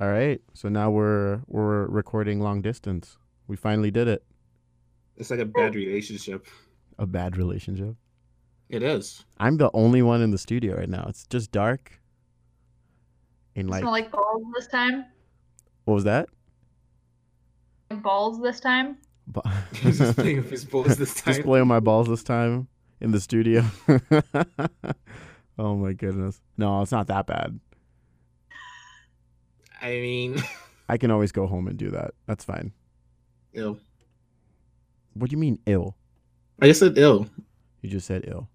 All right. So now we're we're recording long distance. We finally did it. It's like a bad relationship. A bad relationship. It is. I'm the only one in the studio right now. It's just dark. And like, Smell like balls this time. what was that? Balls this time. Ba- He's just playing with his balls this time. Just playing my balls this time in the studio. oh my goodness. No, it's not that bad. I mean, I can always go home and do that. That's fine. ill. What do you mean ill? I just said ill. You just said ill.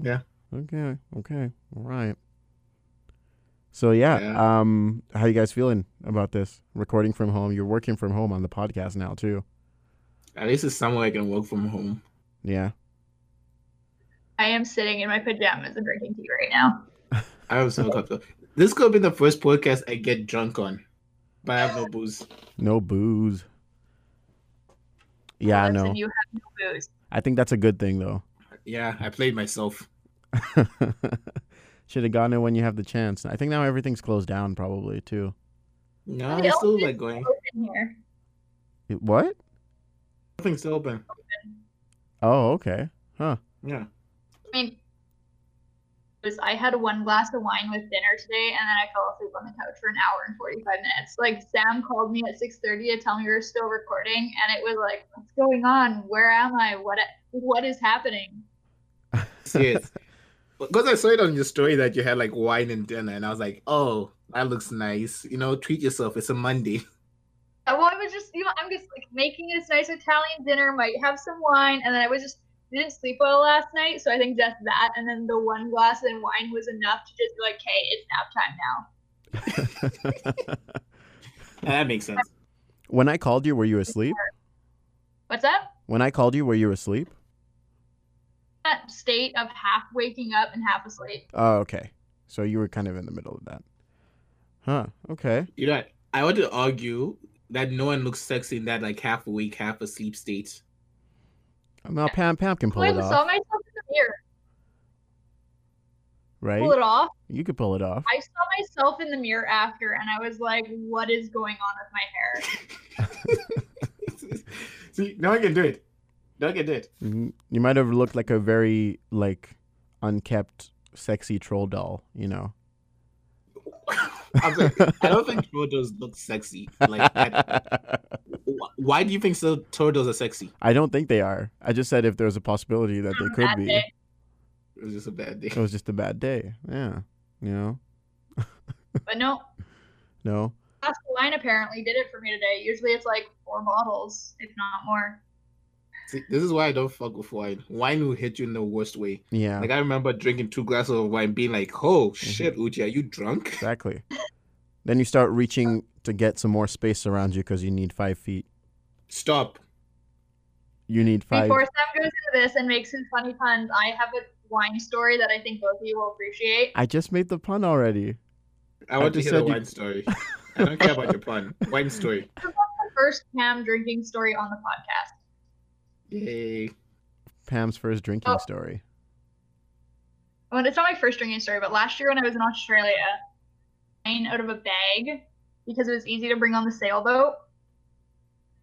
Yeah. Okay. Okay. All right. So yeah, Yeah. um how you guys feeling about this? Recording from home. You're working from home on the podcast now too. At least it's somewhere I can work from home. Yeah. I am sitting in my pajamas and drinking tea right now. I have so comfortable. This could have been the first podcast I get drunk on, but I have no booze. No booze. Yeah, I know. You have no booze. I think that's a good thing though. Yeah, I played myself. Should have gotten it when you have the chance. I think now everything's closed down probably too. No, it's still Elvis. like going. Open here. It- What? Nothing's still open. Oh, okay. Huh. Yeah. I was I had one glass of wine with dinner today, and then I fell asleep on the couch for an hour and forty five minutes. Like Sam called me at six thirty to tell me we were still recording, and it was like, "What's going on? Where am I? What what is happening?" Serious. Because I saw it on your story that you had like wine and dinner, and I was like, oh, that looks nice. You know, treat yourself. It's a Monday. Well, I was just, you know, I'm just like making this nice Italian dinner, might have some wine, and then I was just didn't sleep well last night, so I think just that, and then the one glass of wine was enough to just be like, "Hey, it's nap time now." that makes sense. when I called you, were you asleep? What's up? When I called you, were you asleep? That state of half waking up and half asleep. Oh, okay. So you were kind of in the middle of that. Huh. Okay. You know, what? I want to argue that no one looks sexy in that like half awake, half asleep state. Well, Pam Pam can pull I it saw myself in the mirror. right? Pull it off. You could pull it off. I saw myself in the mirror after, and I was like, "What is going on with my hair?" See, no one can do it. No one can do it. Mhm. You might have looked like a very like unkept, sexy troll doll. You know. I'm sorry. I don't think turtles look sexy. Like, that. Wh- why do you think so? Turtles are sexy. I don't think they are. I just said if there was a possibility that they could be. day. It was just a bad day. It was just a bad day. Yeah. You know. But no, No. glass of wine apparently did it for me today. Usually it's like four bottles, if not more. See, this is why I don't fuck with wine. Wine will hit you in the worst way. Yeah. Like I remember drinking two glasses of wine, being like, "Oh mm-hmm. shit, Uchi, are you drunk?" Exactly. then you start reaching to get some more space around you because you need five feet. Stop. You need five. Before Sam goes into this and makes his funny puns, I have a wine story that I think both of you will appreciate. I just made the pun already. I want to just hear the said you- wine story. I don't care about your pun. Wine story. This is the first Pam drinking story on the podcast. Yay. Pam's first drinking Oh. story. Well, it's not my first drinking story, but last year when I was in Australia, wine out of a bag because it was easy to bring on the sailboat.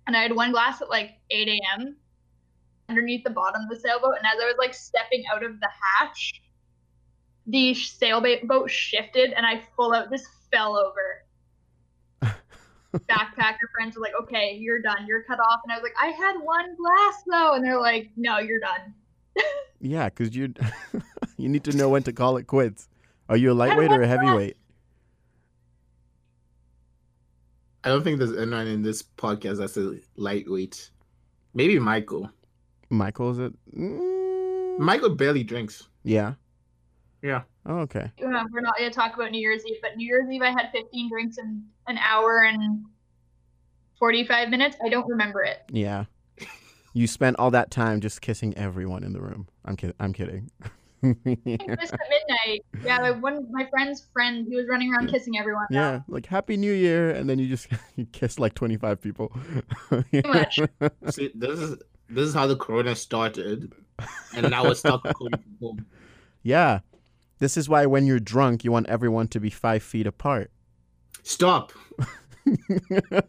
And I had one glass at like 8 a.m. underneath the bottom of the sailboat. And as I was like stepping out of the hatch, the sailboat shifted and I full out just fell over. Backpacker friends were like, okay, you're done. You're cut off. And I was like, I had one glass though. And they're like, no, you're done. Yeah, because you you need to know when to call it quits. Are you a lightweight or a heavyweight? I don't think there's anyone in this podcast that's a lightweight. Maybe Michael. Michael, is it? Mm, Michael barely drinks. yeah. Yeah. Oh, okay. you we're not going to talk about New Year's Eve, but New Year's Eve I had 15 drinks in an hour and 45 minutes. I don't remember it. Yeah. You spent all that time just kissing everyone in the room. I'm kidding. I'm kidding. I missed at midnight. Yeah, like, one my friend's friend, he was running around kissing everyone. yeah, like Happy New Year, and then you just you kiss like 25 people. much. See, this is this is how the corona started, and now it's stuck going from. Yeah. This is why when you're drunk, you want everyone to be five feet apart. Stop. The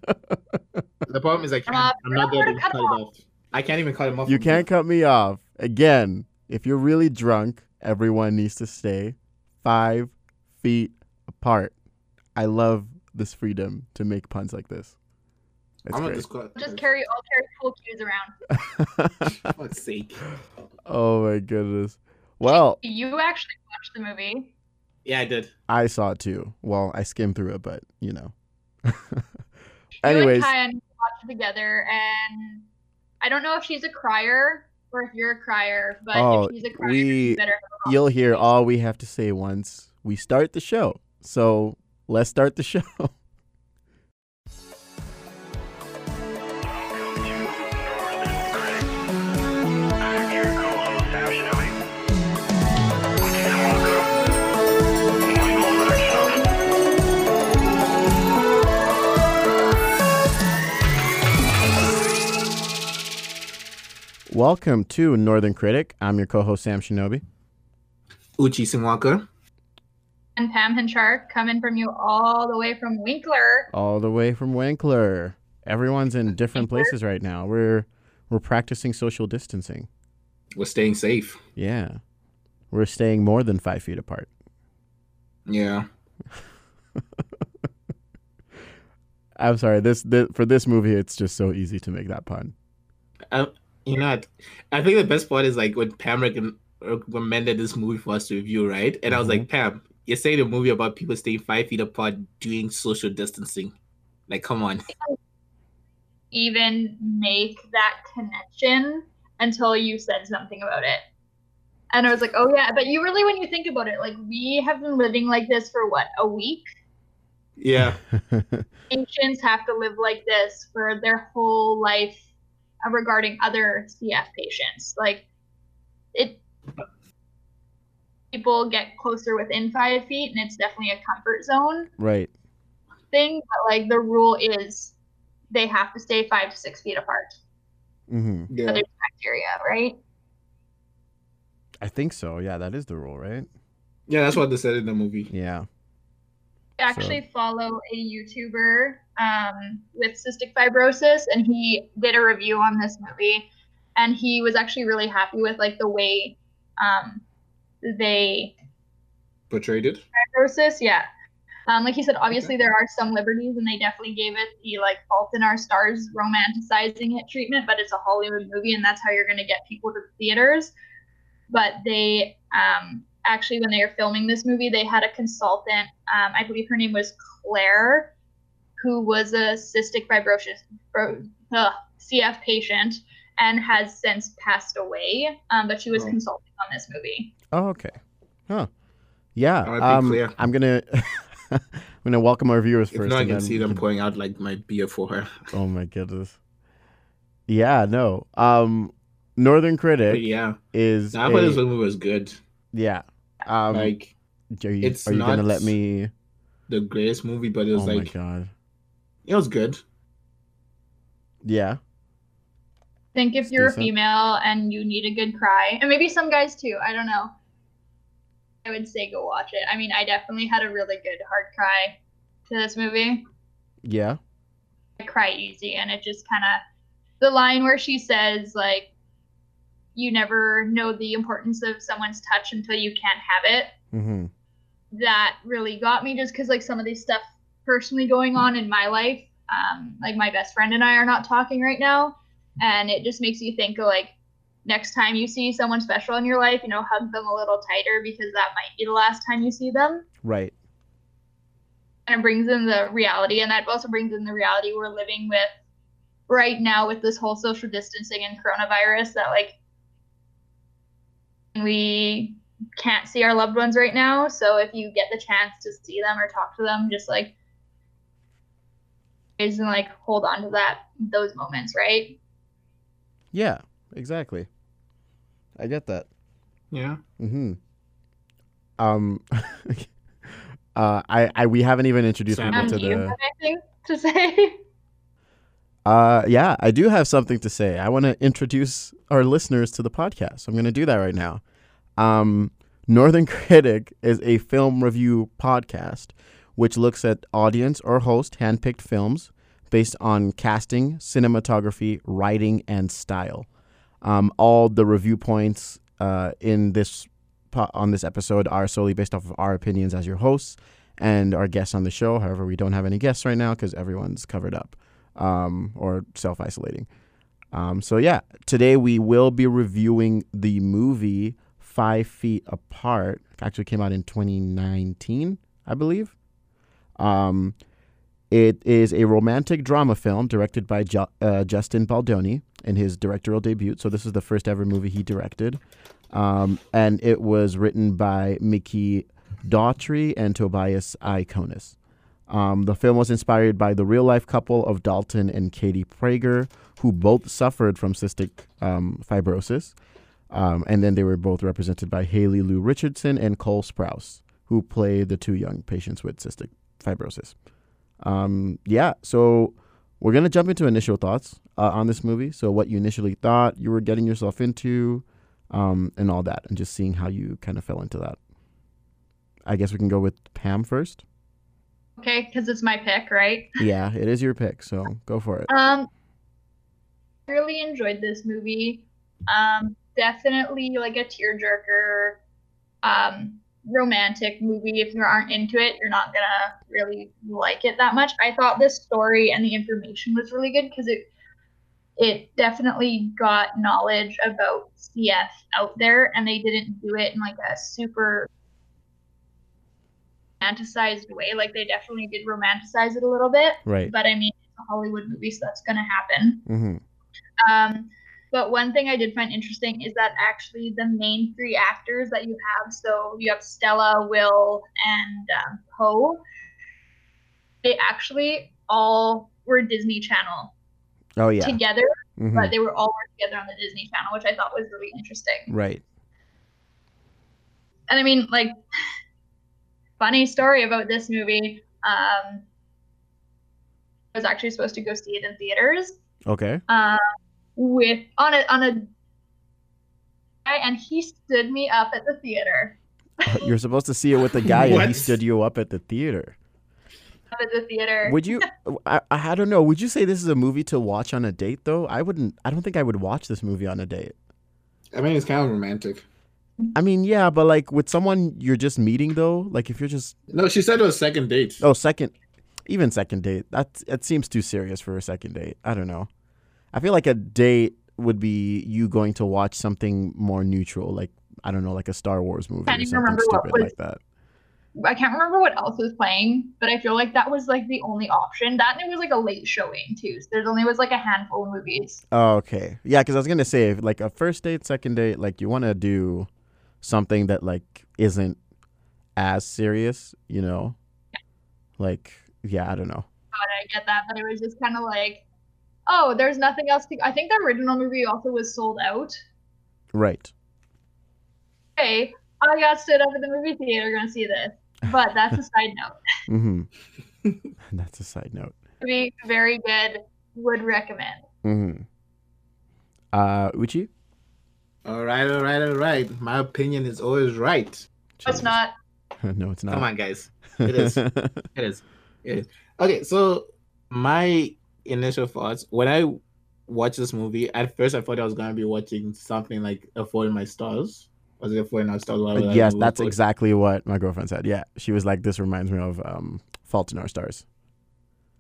problem is I can't. Uh, I'm not we're there to gonna cut cut it off. I can't even cut him off. You can't cut me off. Again, if you're really drunk, everyone needs to stay five feet apart. I love this freedom to make puns like this. It's I'm gonna great. just cut. Just carry all carry cool cues around. For fuck's sake. oh my goodness. Well, You actually watched the movie. Yeah, I did. I saw it too. Well, I skimmed through it, but you know. You Anyways, and Kyan watched it together, and I don't know if she's a crier or if you're a crier, but Oh, if she's a crier, we- better. you'll hear all we have to say once we start the show. So let's start the show. Welcome to Northern Critic. I'm your co-host Sam Shinobi. Uchi Sinwaka. And Pam Hinchar coming from you all the way from Winkler. all the way from Winkler. Everyone's in different Winkler? places right now. We're we're practicing social distancing. We're staying safe. Yeah, we're staying more than five feet apart. Yeah. I'm sorry. This, this for this movie, it's just so easy to make that pun. I, you know, what? I think the best part is like when Pam recom- recommended this movie for us to review, right? And I was like, mm-hmm. Pam, you're saying a movie about people staying five feet apart doing social distancing. Like, come on. Even make that connection until you said something about it. And I was like, oh yeah, but you really, when you think about it, like we have been living like this for what, a week? Yeah. Patients have to live like this for their whole life regarding other CF patients. Like it, people get closer within five feet, and it's definitely a comfort zone right. thing. But like the rule is, they have to stay five to six feet apart. Mm hmm Yeah. Other bacteria, right? I think so. Yeah, that is the rule, right? Yeah, that's what they said in the movie. Yeah. I actually follow a YouTuber um, with cystic fibrosis, and he did a review on this movie, and he was actually really happy with like the way um, they Portrayed it. fibrosis. Yeah, um, like he said, obviously there are some liberties, and they definitely gave it the like Fault in Our Stars romanticizing it treatment, but it's a Hollywood movie, and that's how you're going to get people to the theaters. But they um, actually, when they were filming this movie, they had a consultant. Um, I believe her name was Claire, who was a cystic fibrosis bro, uh, CF patient and has since passed away. Um, but she was Oh. consulting on this movie. Oh, okay. Huh. Yeah. All right, be Um. I'm gonna I'm gonna welcome our viewers If first. not, I can then see them can- pouring out like my beer for her. Oh my goodness. Yeah. No. Um, Northern Critic But yeah, is I thought a- this movie was good. yeah. Um, like are you, it's are you gonna let me? the greatest movie, but it was like oh my like god. It was good. Yeah. I think if you're decent. a female and you need a good cry, and maybe some guys too, I don't know. I would say go watch it. I mean, I definitely had a really good hard cry to this movie. Yeah. I cry easy, and it just kind of the line where she says like, "You never know the importance of someone's touch until you can't have it." Mm-hmm. That really got me, just because like some of these stuff personally going on in my life, um, like my best friend and I are not talking right now, and it just makes you think of like next time you see someone special in your life, you know, hug them a little tighter because that might be the last time you see them. Right. And it brings in the reality, and that also brings in the reality we're living with right now with this whole social distancing and coronavirus that like we can't see our loved ones right now. So if you get the chance to see them or talk to them, just like and like hold on to that those moments, right? Yeah. Exactly. I get that. Yeah. Mm-hmm. Um. uh. I. I. We haven't even introduced Sam, people to do you the. have anything to say? Uh, yeah, I do have something to say. I want to introduce our listeners to the podcast. I'm going to do that right now. Um, Northern Critic is a film review podcast which looks at audience or host handpicked films based on casting, cinematography, writing, and style. Um, all the review points uh, in this po- on this episode are solely based off of our opinions as your hosts and our guests on the show. However, we don't have any guests right now because everyone's covered up um, or self isolating. Um, so yeah, today we will be reviewing the movie Five Feet Apart. Actually, came out in 2019, I believe. Um, it is a romantic drama film directed by Ju- uh, Justin Baldoni in his directorial debut. So this is the first ever movie he directed, um, and it was written by Mikki Daughtry and Tobias Iaconis. Um, the film was inspired by the real life couple of Dalton and Katie Prager, who both suffered from cystic um, fibrosis. Um, and then they were both represented by Haley Lu Richardson and Cole Sprouse, who play the two young patients with cystic fibrosis. Um, yeah, so we're going to jump into initial thoughts uh, on this movie. So, what you initially thought you were getting yourself into, um, and all that, and just seeing how you kind of fell into that. I guess we can go with Pam first. Okay, because it's my pick, right? Yeah, it is your pick, so go for it. Um, really enjoyed this movie. Um, definitely like a tearjerker, um, romantic movie. If you aren't into it, you're not gonna really like it that much. I thought this story and the information was really good because it it definitely got knowledge about CF out there, and they didn't do it in like a super romanticized way. Like they definitely did romanticize it a little bit, Right. but I mean, it's a Hollywood movie, so that's gonna happen. Mm-hmm. Um, but one thing I did find interesting is that actually the main three actors that you have, so you have Stella, Will, and um, Poe, they actually all were Disney Channel Oh yeah. together, hmm but they were all together on the Disney Channel, which I thought was really interesting. Right. And I mean, like, funny story about this movie. Um, I was actually supposed to go see it in theaters. Okay. uh, with on a on a guy, and he stood me up at the theater. You're supposed to see it with the guy, and he stood you up at the theater. Up at the theater. Would you? I, I don't know. Would you say this is a movie to watch on a date though? I wouldn't. I don't think I would watch this movie on a date. I mean, it's kind of romantic. I mean, yeah, but like with someone you're just meeting though, like if you're just No, she said it was second date. oh second, even second date, that it seems too serious for a second date. I don't know. I feel like a date would be you going to watch something more neutral, like I don't know, like a Star Wars movie Can't or something remember what stupid was- like that. I can't remember what else was playing, but I feel like that was like the only option. That and it was like a late showing too. So there's only was like a handful of movies. Oh, okay. Yeah, because I was gonna say like a first date, second date, like you want to do something that like isn't as serious, you know? Like, yeah, I don't know. I get that, but it was just kind of like, oh, there's nothing else to. I think the original movie also was sold out. Right. Hey, I got stood up at the movie theater going to see this. But that's a side note. Mm-hmm. That's a side note. Movie very good. Would recommend. Mm-hmm. Uh, Uchi? All right, all right, all right. My opinion is always right. It's not. no, it's not. Come on, guys. It is. It is. It is. Okay, so my initial thoughts when I watched this movie, at first I thought I was gonna be watching something like A Fault in My Stars. Was it A Fault in My Stars? Yes, that's exactly what my girlfriend said. Yeah, she was like, "This reminds me of um, Fault in Our Stars."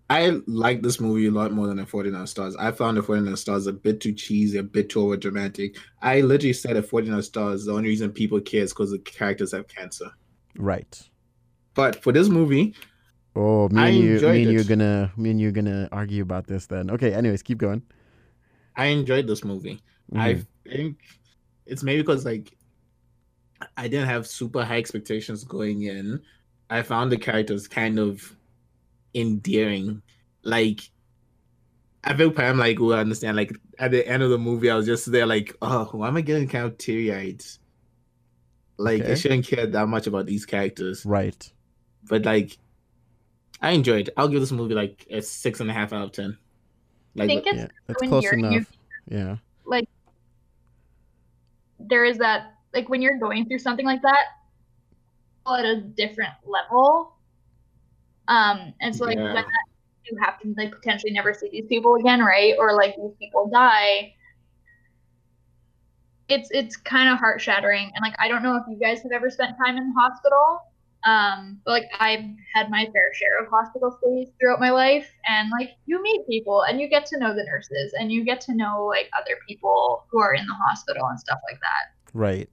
I like this movie a lot more than A Fault in Our Stars. I found A Fault in Our Stars a bit too cheesy, a bit too over dramatic. I literally said A Fault in Our Stars. The only reason people care is because the characters have cancer. Right. But for this movie, Oh, me I and you, me and you it. gonna, me and you are gonna argue about this then. Okay. Anyways, keep going. I enjoyed this movie. I Mhm. think it's maybe because like I didn't have super high expectations going in. I found the characters kind of endearing. Like I feel Pam like will understand. Like at the end of the movie, I was just there like, oh, why am I getting kind of teary eyed? Like I shouldn't care that much about these characters, right. but like I enjoyed. I'll give this movie like a six and a half out of ten. I Like think it's Yeah, that's when close you're- enough. you- Yeah. like there is that like when you're going through something like that at a different level Um, and so like Yeah. when that you have to like potentially never see these people again, right? Or like these people die. It's it's kind of heart shattering, and like I don't know if you guys have ever spent time in the hospital, um, but like I've had my fair share of hospital stays throughout my life, and like you meet people and you get to know the nurses and you get to know like other people who are in the hospital and stuff like that. Right.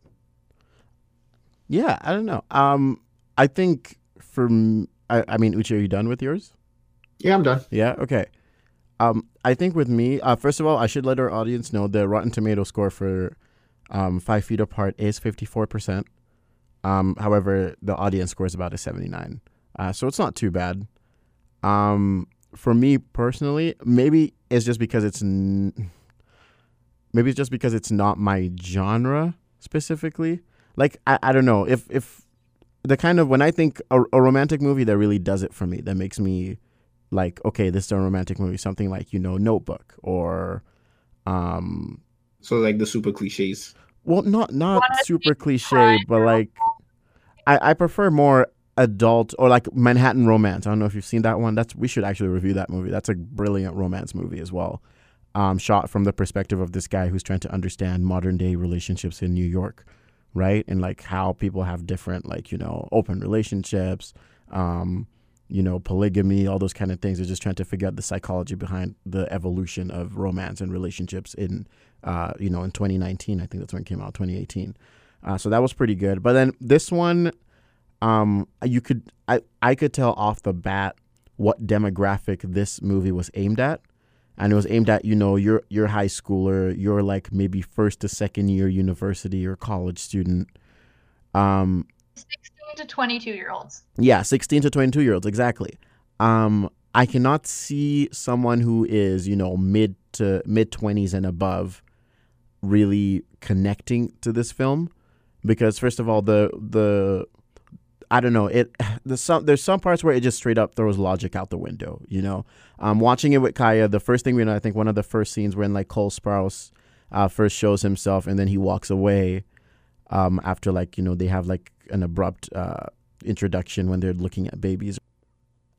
Yeah, I don't know. Um, I think for I mean, Uchi, are you done with yours? Yeah, I'm done. Yeah. Okay. Um, I think with me, uh, first of all, I should let our audience know the Rotten Tomato score for um, Five Feet Apart is fifty four percent. Um, however, the audience score is about a seventy nine, uh, so it's not too bad. Um, for me personally, maybe it's just because it's n- maybe it's just because it's not my genre specifically. Like I, I don't know if if the kind of when I think a, a romantic movie that really does it for me, that makes me like okay, this is a romantic movie, something like you know Notebook or um So like the super cliches. well not not super see cliche, but like I I prefer more adult or like Manhattan Romance. I don't know if you've seen that one. That's we should actually review that movie. That's a brilliant romance movie as well. Um, shot from the perspective of this guy who's trying to understand modern day relationships in New York, right? And like how people have different like, you know, open relationships, um, you know, polygamy, all those kind of things. They're just trying to figure out the psychology behind the evolution of romance and relationships in uh, you know, in 2019. I think that's when it came out, 2018. Uh, so that was pretty good. But then this one, um, you could I I could tell off the bat what demographic this movie was aimed at, and it was aimed at you know your your high schooler, your like maybe first to second year university or college student. Um, 16 to 22 year olds. yeah, 16 to 22 year olds, exactly. Um, I cannot see someone who is, you know, mid to mid 20s and above really connecting to this film because first of all the the I don't know it there's some there's some parts where it just straight up throws logic out the window you know? Um watching it with Kaya the first thing we know I think one of the first scenes when like Cole Sprouse uh, first shows himself and then he walks away um after like you know they have like an abrupt uh introduction when they're looking at babies.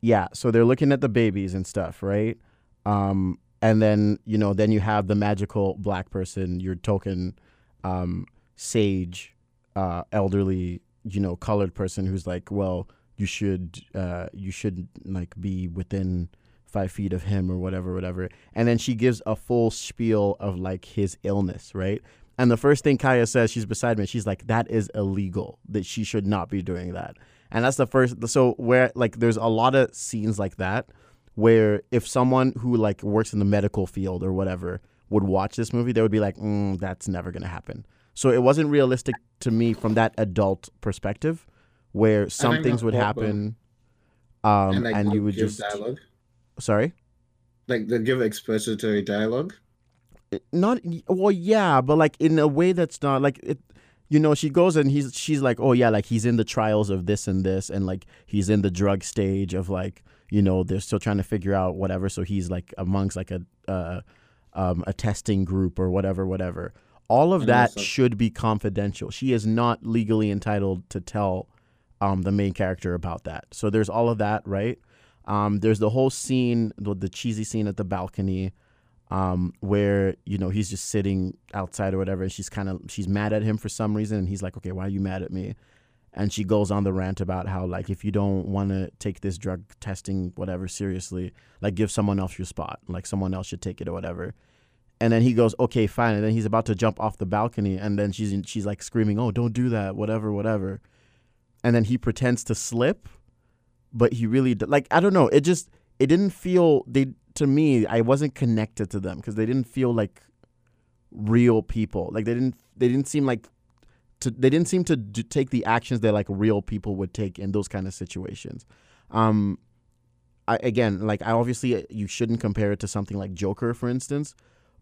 Yeah so they're looking at the babies and stuff right? Um and then you know then you have the magical black person your token um sage uh elderly you know colored person who's like well you should uh you should like be within five feet of him or whatever whatever. And then she gives a full spiel of like his illness right? And the first thing kaya says she's beside me she's like that is illegal that she should not be doing that. And that's the first so where like there's a lot of scenes like that where if someone who like works in the medical field or whatever would watch this movie, they would be like, mm, "That's never gonna happen." So it wasn't realistic to me from that adult perspective, where some things would happen, um, and, like you would just dialogue. sorry, Like they give expository dialogue. not well, yeah, but like in a way that's not like it. You know, she goes and he's she's like, oh yeah, like he's in the trials of this and this, and like he's in the drug stage of like you know they're still trying to figure out whatever. So he's like amongst like a uh, um, a testing group or whatever, whatever. All of that should be confidential. She is not legally entitled to tell um, the main character about that. So there's all of that, right? Um, there's the whole scene, the, the cheesy scene at the balcony, um, where you know he's just sitting outside or whatever. And she's kind of she's mad at him for some reason, and he's like, "Okay, why are you mad at me?" And she goes on the rant about how like if you don't want to take this drug testing whatever seriously, like give someone else your spot, like someone else should take it or whatever. And then he goes, "Okay, fine." And then he's about to jump off the balcony, and then she's she's like screaming, "Oh, don't do that!" Whatever, whatever. And then he pretends to slip, but he really like I don't know. It just it didn't feel they to me. I wasn't connected to them because they didn't feel like real people. Like they didn't they didn't seem like to they didn't seem to do, take the actions that like real people would take in those kind of situations. Um, I, again, like I obviously you shouldn't compare it to something like Joker, for instance.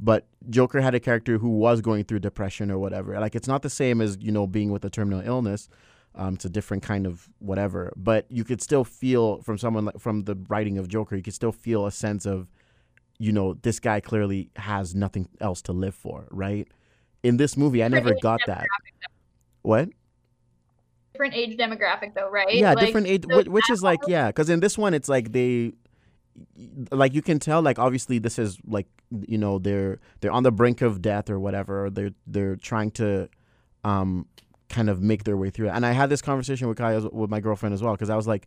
But Joker had a character who was going through depression or whatever. Like it's not the same as you know being with a terminal illness. Um, it's a different kind of whatever. But you could still feel from someone like from the writing of Joker, you could still feel a sense of, you know, this guy clearly has nothing else to live for, right? In this movie, I never got that. What? different age demographic though, right? yeah Like, different age so which, which is like yeah because in this one it's like they like you can tell like obviously this is like you know they're they're on the brink of death or whatever. They're they're trying to um kind of make their way through it. And i had this conversation with Kaya, with my girlfriend as well because i was like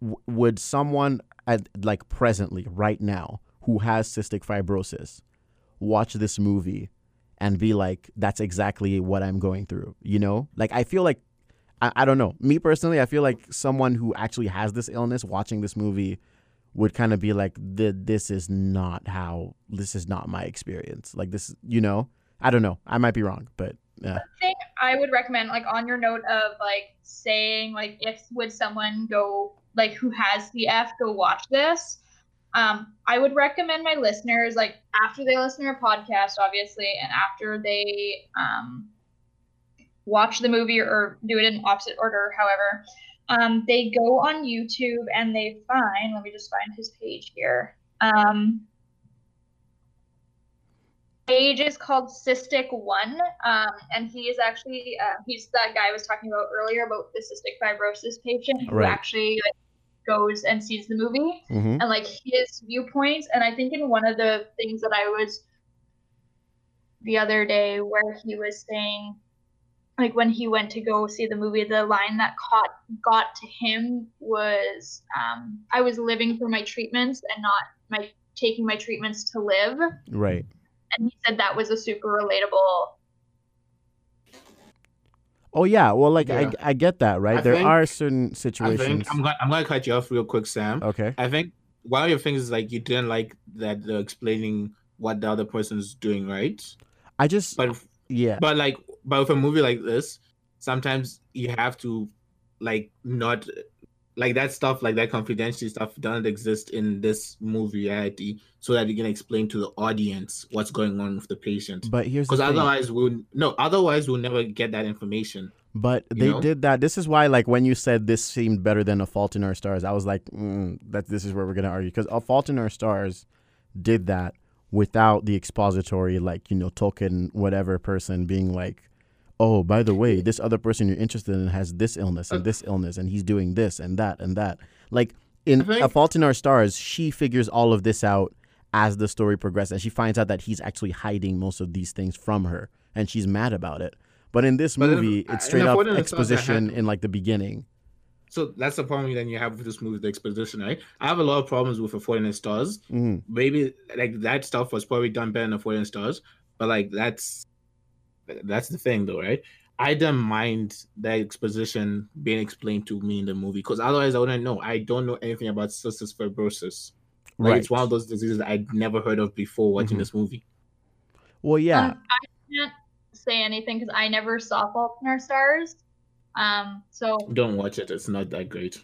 w- would someone at like presently right now who has cystic fibrosis watch this movie and be like that's exactly what i'm going through you know? Like i feel like I, I don't know. Me personally, I feel like someone who actually has this illness watching this movie would kind of be like, "Th- "This is not how. This is not my experience. Like this, you know. I don't know. I might be wrong, but yeah. thing I would recommend, like on your note of like saying like if would someone go like who has the F go watch this. Um, I would recommend my listeners like after they listen to a podcast, obviously, and after they um, watch the movie or do it in opposite order, however, um, they go on YouTube and they find. Let me just find his page here. Um, page is called Cystic One, um, and he is actually uh, he's that guy I was talking about earlier about the cystic fibrosis patient who Right. actually like, goes and sees the movie hmm and like his viewpoints. And I think in one of the things that I was the other day where he was saying like when he went to go see the movie the line that caught got to him was um, i was living for my treatments and not my taking my treatments to live Right. and he said that was a super relatable Oh yeah. Well, like Yeah. I I get that right. I there think- are certain I situations. think I'm gonna I'm gonna cut you off real quick, Sam. okay. I think one of your things is like you didn't like that they're explaining what the other person's doing, right? I just But yeah. but like but with a movie like this, sometimes you have to like not like that stuff like that confidential stuff doesn't exist in this movie reality so that you can explain to the audience what's going on with the patient But here's the because otherwise we'll no otherwise we'll never get that information But they know? did that. This is why, like, when you said this seemed better than A Fault in Our Stars, I was like, mm, that this is where we're gonna argue because A Fault in Our Stars did that without the expository, like you know, token, whatever person being like, oh, by the way, this other person you're interested in has this illness and Uh, this illness, and he's doing this and that and that. Like in think- A Fault in Our Stars, she figures all of this out as the story progresses, and she finds out that he's actually hiding most of these things from her, and she's mad about it. But in this But movie, in it's straight up Fault in Our exposition in like the beginning. so that's the problem then you have with this movie the exposition right i have a lot of problems with a 49 stars Mhm. maybe like that stuff was probably done better than 49 stars but like that's that's the thing though right i don't mind that exposition being explained to me in the movie because otherwise i wouldn't know i don't know anything about cystic fibrosis like Right. it's one of those diseases i'd never heard of before watching Mhm. this movie Well, yeah. Um, I can't say anything because I never saw Fault in Our Stars. Um, so don't watch it it's not that great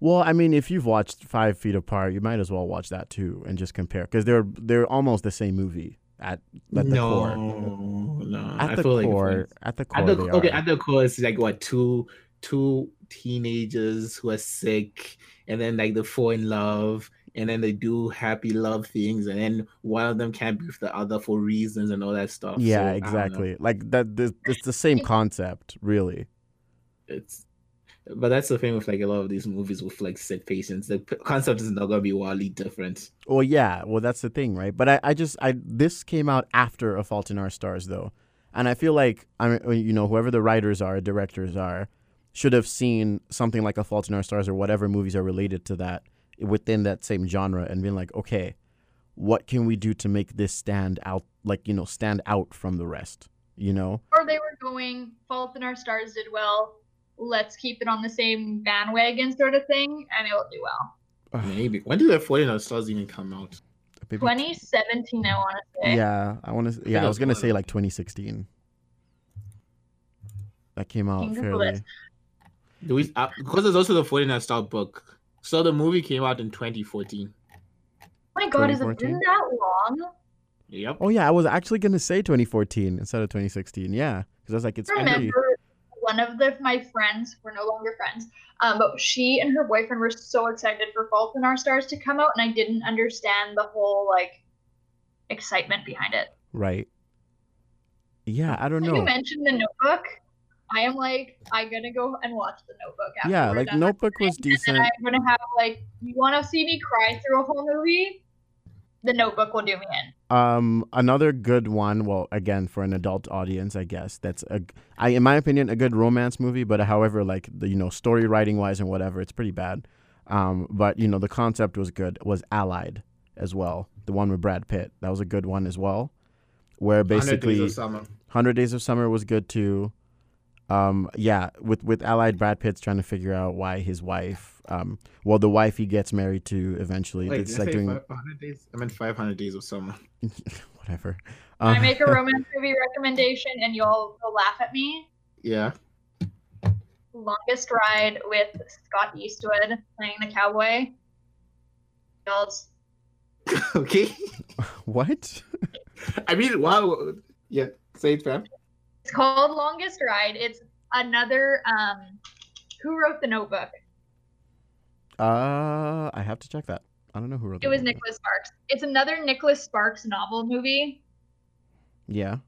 well, I mean, if you've watched Five Feet Apart, you might as well watch that too and just compare because they're they're almost the same movie at at the no core. no At I the feel like core, at the core, At the, they okay, are. at the core, it's like what two two teenagers who are sick, and then like they fall in love, and then they do happy love things, and then one of them can't be with the other for reasons and all that stuff. Yeah, don't exactly. Like that. This, it's the same concept, really. It's but that's the thing with like a lot of these movies with like sick patients. The concept is not gonna be wildly different. Well, yeah. Well, that's the thing, right? But I, I just, I this came out after A Fault in Our Stars, though, and I feel like I mean, uh, you know, whoever the writers are, directors are, should have seen something like A Fault in Our Stars or whatever movies are related to that within that same genre and been like, okay, what can we do to make this stand out, like you know, stand out from the rest, you know? or they were going Fault in Our Stars did well. Let's keep it on the same bandwagon sort of thing, and it'll do well. Maybe when did the 49 stars even come out? Maybe- 2017, I want to say. Yeah, I want to. Yeah, I that's was gonna say like 2016. That came out fairly. this. Do we uh, because there's also the 49 star book. So the movie came out in 2014. Oh my god, has it been that long? Yep. Oh yeah, I was actually gonna say 2014 instead of 2016. Yeah, because I was like, it's I pretty. remember one of the my friends, we're no longer friends, um, but she and her boyfriend were so excited for Fault in Our Stars to come out, and I didn't understand the whole like excitement behind it. Right. Yeah, I don't know. You mentioned the Notebook. I am like, I'm gonna go and watch The Notebook. After yeah, like Notebook was decent. I'm gonna have like, you want to see me cry through a whole movie? The Notebook will do me in. Um, another good one. Well, again, for an adult audience, I guess that's a, I, in my opinion, a good romance movie. But however, like the you know story writing wise and whatever, it's pretty bad. Um, but you know the concept was good. Was Allied as well, the one with Brad Pitt. That was a good one as well. Where basically 100 Days basically, of Summer. Hundred Days of Summer was good too. Um, yeah, with with Allied, Brad Pitt's trying to figure out why his wife, um, well, the wife he gets married to eventually, Wait, it's I like say doing 500 days? I meant 500 Days of Summer. whatever. Can I Um, make a romance movie recommendation and you'll, you'll laugh at me? Yeah. Longest Ride with Scott Eastwood playing the cowboy. Y'all's- okay. what? I mean, wow. Yeah. Say it, fam. It's called Longest Ride. It's another um who wrote the notebook? Uh, I have to check that. I don't know who wrote It was that. Nicholas Sparks. It's another Nicholas Sparks novel movie, Yeah.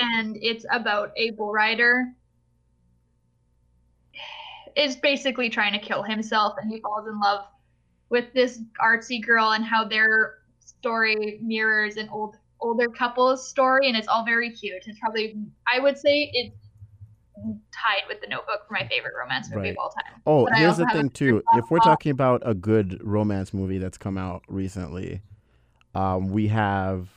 and it's about a bull rider. Is basically trying to kill himself, and he falls in love with this artsy girl, and how their story mirrors an old older couple's story, and it's all very cute. It's probably I would say it's tied with the Notebook for my favorite romance movie Right. of all time. Oh, But here's the thing too. If we're talking about a good romance movie that's come out recently, um, we have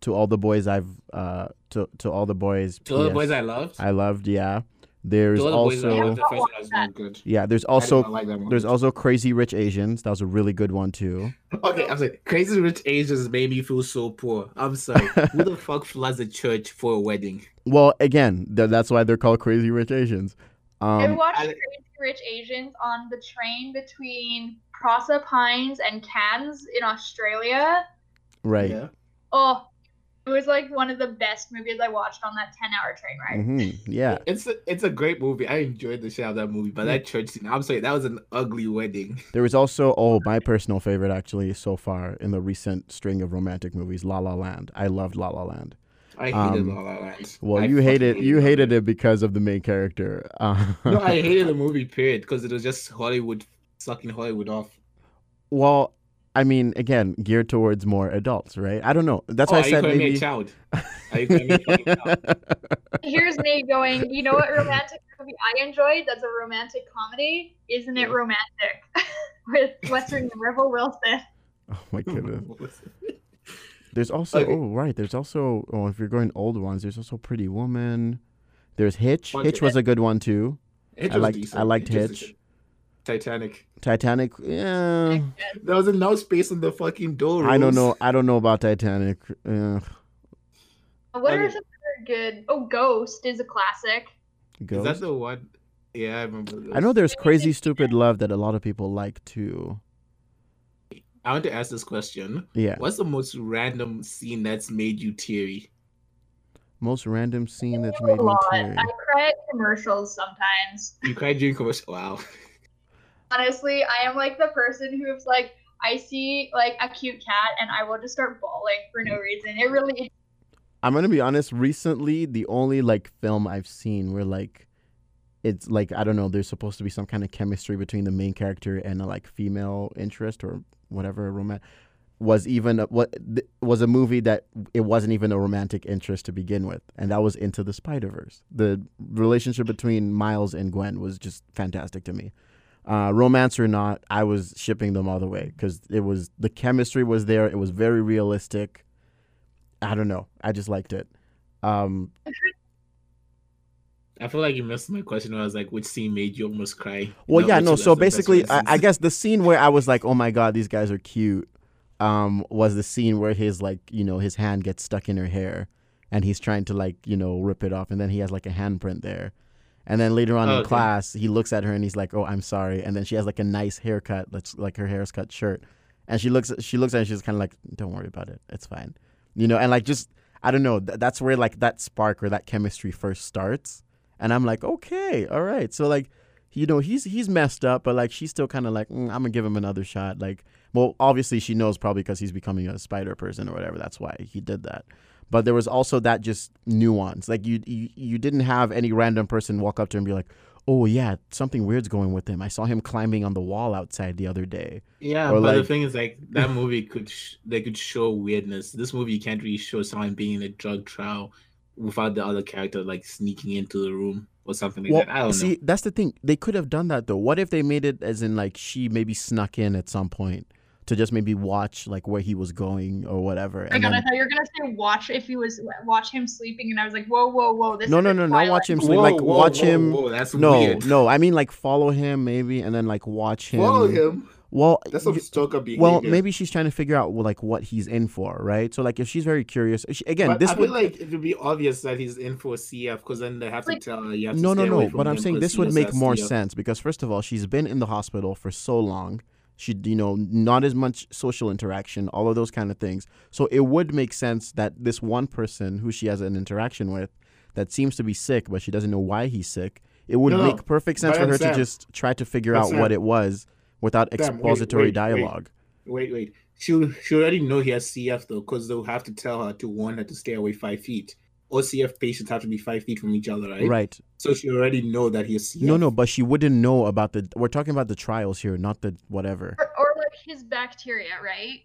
to all the boys I've uh to to all the boys. To all the boys I loved. I loved. Yeah. There's the also loved. The first one was not good. yeah. There's also like one. there's also Crazy Rich Asians. That was a really good one too. Okay, I'm sorry. Crazy Rich Asians made me feel so poor. I'm sorry. Who the fuck floods a church for a wedding? Well, again, th- that's why they're called Crazy Rich Asians. I Um, watched I- Crazy Rich Asians on the train between Proserpine and Cairns in Australia. right. Yeah. Oh, it was like one of the best movies I watched on that 10 hour train ride. hmm Yeah. It's a, it's a great movie. I enjoyed the shit out of that movie, but that church scene, I'm sorry, that was an ugly wedding. There was also oh my personal favorite actually so far in the recent string of romantic movies, La La Land. I loved La La Land. I hated Um, La La Land. Well, I you fucking hated you La La hated it because of the main character. Uh, No, I hated the movie. Period, because it was just Hollywood sucking Hollywood off. well, I mean, again, geared towards more adults, right? I don't know. That's oh, why I said calling me a maybe. child? Are you calling me a child? Here's me going, you know what romantic movie I enjoyed? That's a romantic comedy. Isn't it romantic? With what's her name? Rebel Wilson. oh my goodness. There's also Okay. oh right. There's also oh if you're going old ones, there's also Pretty Woman. There's Hitch. Hitch was a good one too. Hitch I was liked- decent. I liked was Hitch. Decent. Titanic. Titanic. Yeah. There was enough space on the fucking door. I don't know. I don't know about Titanic. Uh, What are Okay. some other good? Oh, Ghost is a classic. Is Ghost. that the one? Yeah, I remember. I know there's Crazy Stupid Love that a lot of people like too. I want to ask this question. Yeah. What's the most random scene that's made you teary? Most random scene that's made me lot. teary. I cry at commercials sometimes. You cried during commercials. Wow. Honestly, I am like the person who's like, I see like a cute cat and I will just start bawling for no reason. It really I'm gonna be honest. Recently, the only like film I've seen where like it's like I don't know. There's supposed to be some kind of chemistry between the main character and a like female interest or whatever romance was even a, what th- was a movie that it wasn't even a romantic interest to begin with, and that was Into the Spider Verse. The relationship between Miles and Gwen was just fantastic to me. Uh, romance or not, I was shipping them all the way because it was the chemistry was there. It was very realistic. I don't know. I just liked it. Um, I feel like you missed my question. I was like, which scene made you almost cry? well, yeah, no. So basically, I, I guess the scene where I was like, "Oh my god, these guys are cute," um, was the scene where his like, you know, his hand gets stuck in her hair, and he's trying to like, you know, rip it off, and then he has like a handprint there, and then later on Oh, in okay. class, he looks at her and he's like, "Oh, I'm sorry," and then she has like a nice haircut, that's like her hair's cut shirt, and she looks, she looks at, it and she's kind of like, "Don't worry about it, it's fine," you know, and like just, I don't know, th- that's where like that spark or that chemistry first starts, and I'm like, okay, all right, so like you know he's he's messed up but like she's still kind of like mm, i'm gonna give him another shot. Like well obviously she knows probably because he's becoming a spider person or whatever. That's why he did that but there was also that just nuance. Like you, you, you didn't have any random person walk up to her and be like, "Oh yeah, something weird's going with him. I saw him climbing on the wall outside the other day." Yeah, Or but the like- thing is, like that movie could sh- they could show weirdness. This movie you can't really show someone being in a drug trial without the other character like sneaking into the room or something like Well, that. I don't see, know. that's the thing. They could have done that though. What if they made it as in like she maybe snuck in at some point to just maybe watch like where he was going or whatever. My and god, I thought you were gonna say watch if he was watch him sleeping, and I was like, whoa, whoa, whoa, this no, is no, a no, not watch him sleep. Whoa, like whoa, watch whoa, him. whoa, that's No, weird. no. I mean like follow him maybe, and then like watch him. Follow him. Well, That's some stalker behavior. well, maybe she's trying to figure out well, like what he's in for, right? So like if she's very curious, she, again, But this I would feel like it would be obvious that he's in for a CF because then they have to Like- tell her you have to no, no, stay away no. from But I'm saying this would make more CF. sense because first of all, she's been in the hospital for so long. She, you know, not as much social interaction, all of those kind of things. So it would make sense that this one person who she has an interaction with, that seems to be sick, but she doesn't know why he's sick. It would No, make perfect sense for her Sam- to just try to figure out what it was without Sam, expository wait, wait. dialogue. Wait, wait. She she already know he has CF though, because they'll have to tell her to warn her to stay away five feet. All CF patients have to be five feet from each other, right? Right. So she already know that he's CF. No, no, but she wouldn't know about the. We're talking about the trials here, not the whatever. or, or like his bacteria, right?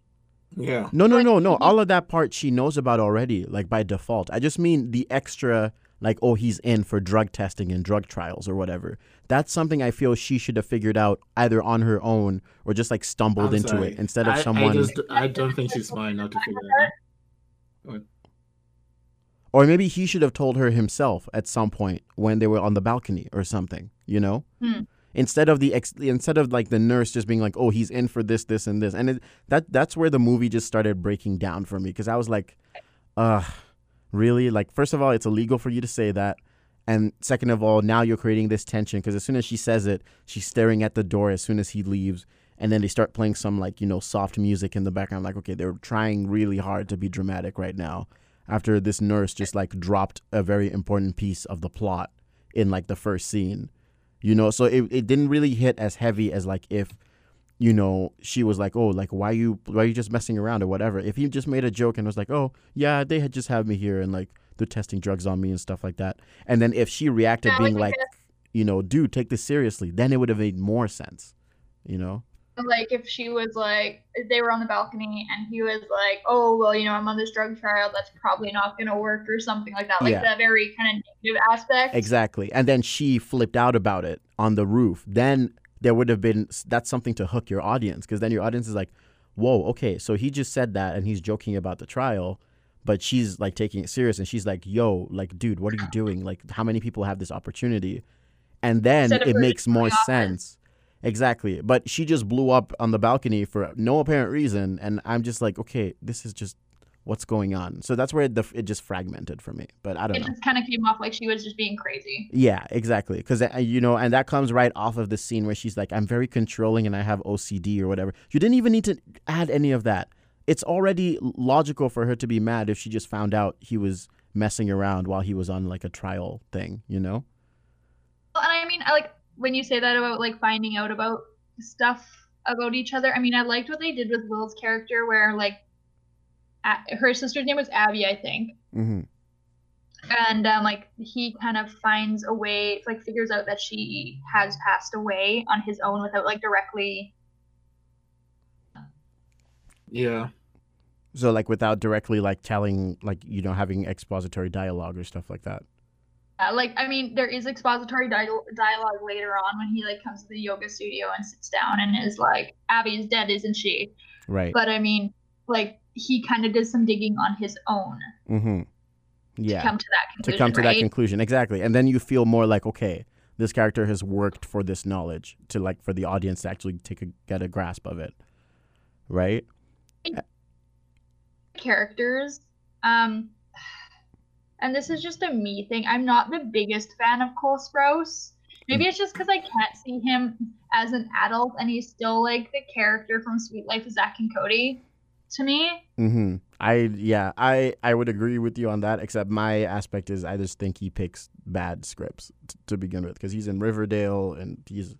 Yeah. No, no, Like, no, no. he- All of that part she knows about already, like by default. I just mean the extra, like, oh, he's in for drug testing and drug trials or whatever. That's something I feel she should have figured out either on her own or just like stumbled I'm into sorry. it instead of I, someone. I just I don't think she's smart enough to figure that out. Or maybe he should have told her himself at some point when they were on the balcony or something, you know? Hmm. Instead of the ex- instead of like the nurse just being like, "Oh, he's in for this, this, and this," and it, that that's where the movie just started breaking down for me because I was like, "Uh, really? Like, first of all, it's illegal for you to say that, and second of all, now you're creating this tension because as soon as she says it, she's staring at the door as soon as he leaves, and then they start playing some like you know soft music in the background. Like, okay, they're trying really hard to be dramatic right now." After this nurse just like dropped a very important piece of the plot in like the first scene you know? So it, it didn't really hit as heavy as like if you know she was like oh like why you why are you just messing around or whatever? If he just made a joke and was like oh yeah they had just had me here and like they're testing drugs on me and stuff like that. And then if she reacted Yeah, being like, like you know dude take this seriously then it would have made more sense you know Like if she was like, they were on the balcony and he was like, oh well, you know, I'm on this drug trial. That's probably not gonna work or something like that. Like Yeah. that very kind of negative aspect. Exactly. And then she flipped out about it on the roof. Then there would have been that's something to hook your audience because then your audience is like, whoa, okay, so he just said that and he's joking about the trial, but she's like taking it serious and she's like, yo, like, dude, what are you doing? Like, how many people have this opportunity? And then it makes more going sense. Exactly. But she just blew up on the balcony for no apparent reason. And I'm just like, okay, this is just what's going on. So that's where the, it just fragmented for me. But I don't It know. It just kind of came off like she was just being crazy. Yeah, exactly. Because uh, you know, and that comes right off of the scene where she's like, "I'm very controlling and I have OCD or whatever." You didn't even need to add any of that. It's already logical for her to be mad if she just found out he was messing around while he was on like a trial thing. You know? Well, and I mean, I like when you say that about like finding out about stuff about each other. I mean, I liked what they did with Will's character, where like a- her sister's name was Abby, I think, hmm and um, like he kind of finds a way, like figures out that she has passed away on his own without like directly. Yeah. So like without directly like telling like you know having expository dialogue or stuff like that. Uh, like, I mean, there is expository di- dialogue later on when he like comes to the yoga studio and sits down and is like, "Abby is dead, isn't she?" Right. But I mean, like he kind of did some digging on his own mm-hmm. to come to that conclusion. to come to right? that conclusion exactly and then you feel more like okay this character has worked for this knowledge to like for the audience to actually take a get a grasp of it right characters. Um, and this is just a me thing. I'm not the biggest fan of Cole Sprouse. Maybe it's just because I can't see him as an adult, and he's still like the character from Suite Life of Zack and Cody to me. mm-hmm i yeah i i would agree with you on that except my aspect is i just think he picks bad scripts t- to begin with because he's in riverdale and he's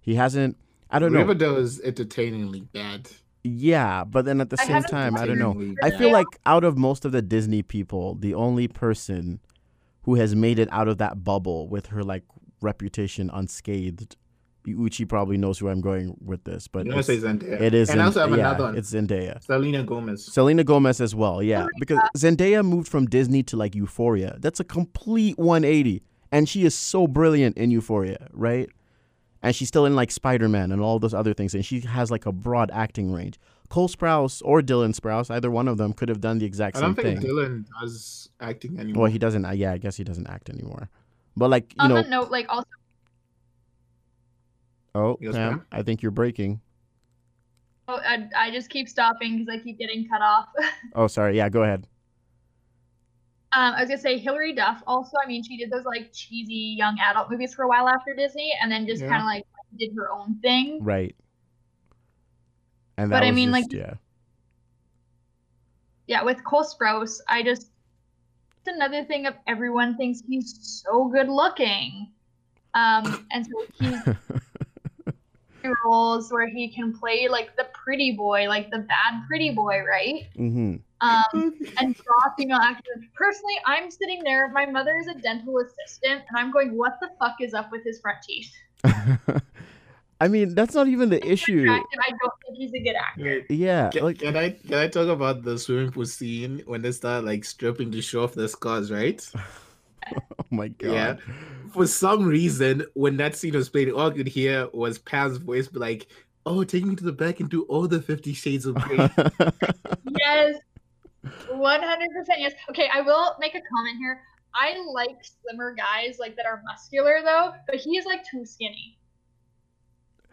he hasn't i don't know Riverdale is entertainingly bad. Yeah, but then at the I same time, I don't know. I feel like out of most of the Disney people, the only person who has made it out of that bubble with her like reputation unscathed, Uchi probably knows who I'm going with this, but You want it's- say Zendaya? it is. And I also have yeah, another one. It's Zendaya. Selena Gomez. Selena Gomez as well, yeah. my Because Zendaya moved from Disney to like Euphoria. That's a complete 180. And she is so brilliant in Euphoria, right? And she's still in like Spider Man and all those other things. And she has like a broad acting range. Cole Sprouse or Dylan Sprouse, either one of them could have done the exact same thing. I don't think thing. Dylan does acting anymore. Well, he doesn't. Uh, yeah, I guess he doesn't act anymore. But like, you On know, that note, like also oh, Yes, Pam. I think you're breaking. I, I just keep stopping because I keep getting cut off. Oh, sorry. Yeah, go ahead. Um, I was gonna say Hilary Duff. Also, I mean, she did those like cheesy young adult movies for a while after Disney, and then just Yeah. kind of like did her own thing. Right. And But I mean, just, like- yeah. Yeah, with Cole Sprouse, I just it's another thing of everyone thinks he's so good looking, um, and so he's roles where he can play like the pretty boy, like the bad pretty boy, right? mm-hmm. Um, and draw female actors. Personally, I'm sitting there. My mother is a dental assistant, and I'm going, "What the fuck is up with his front teeth?" I mean, that's not even the issue. Attractive, I don't think he's a good actor. Wait, Yeah, Can, like can I can I talk about the swimming pool scene when they start like stripping to show off their scars, right? oh my god. Yeah. For some reason, when that scene was played, all I could hear was Pam's voice be like, "Oh, take me to the back and do all the Fifty Shades of Grey." Yes, one hundred percent. Yes. Okay, I will make a comment here. I like slimmer guys like that are muscular though, but he is like too skinny.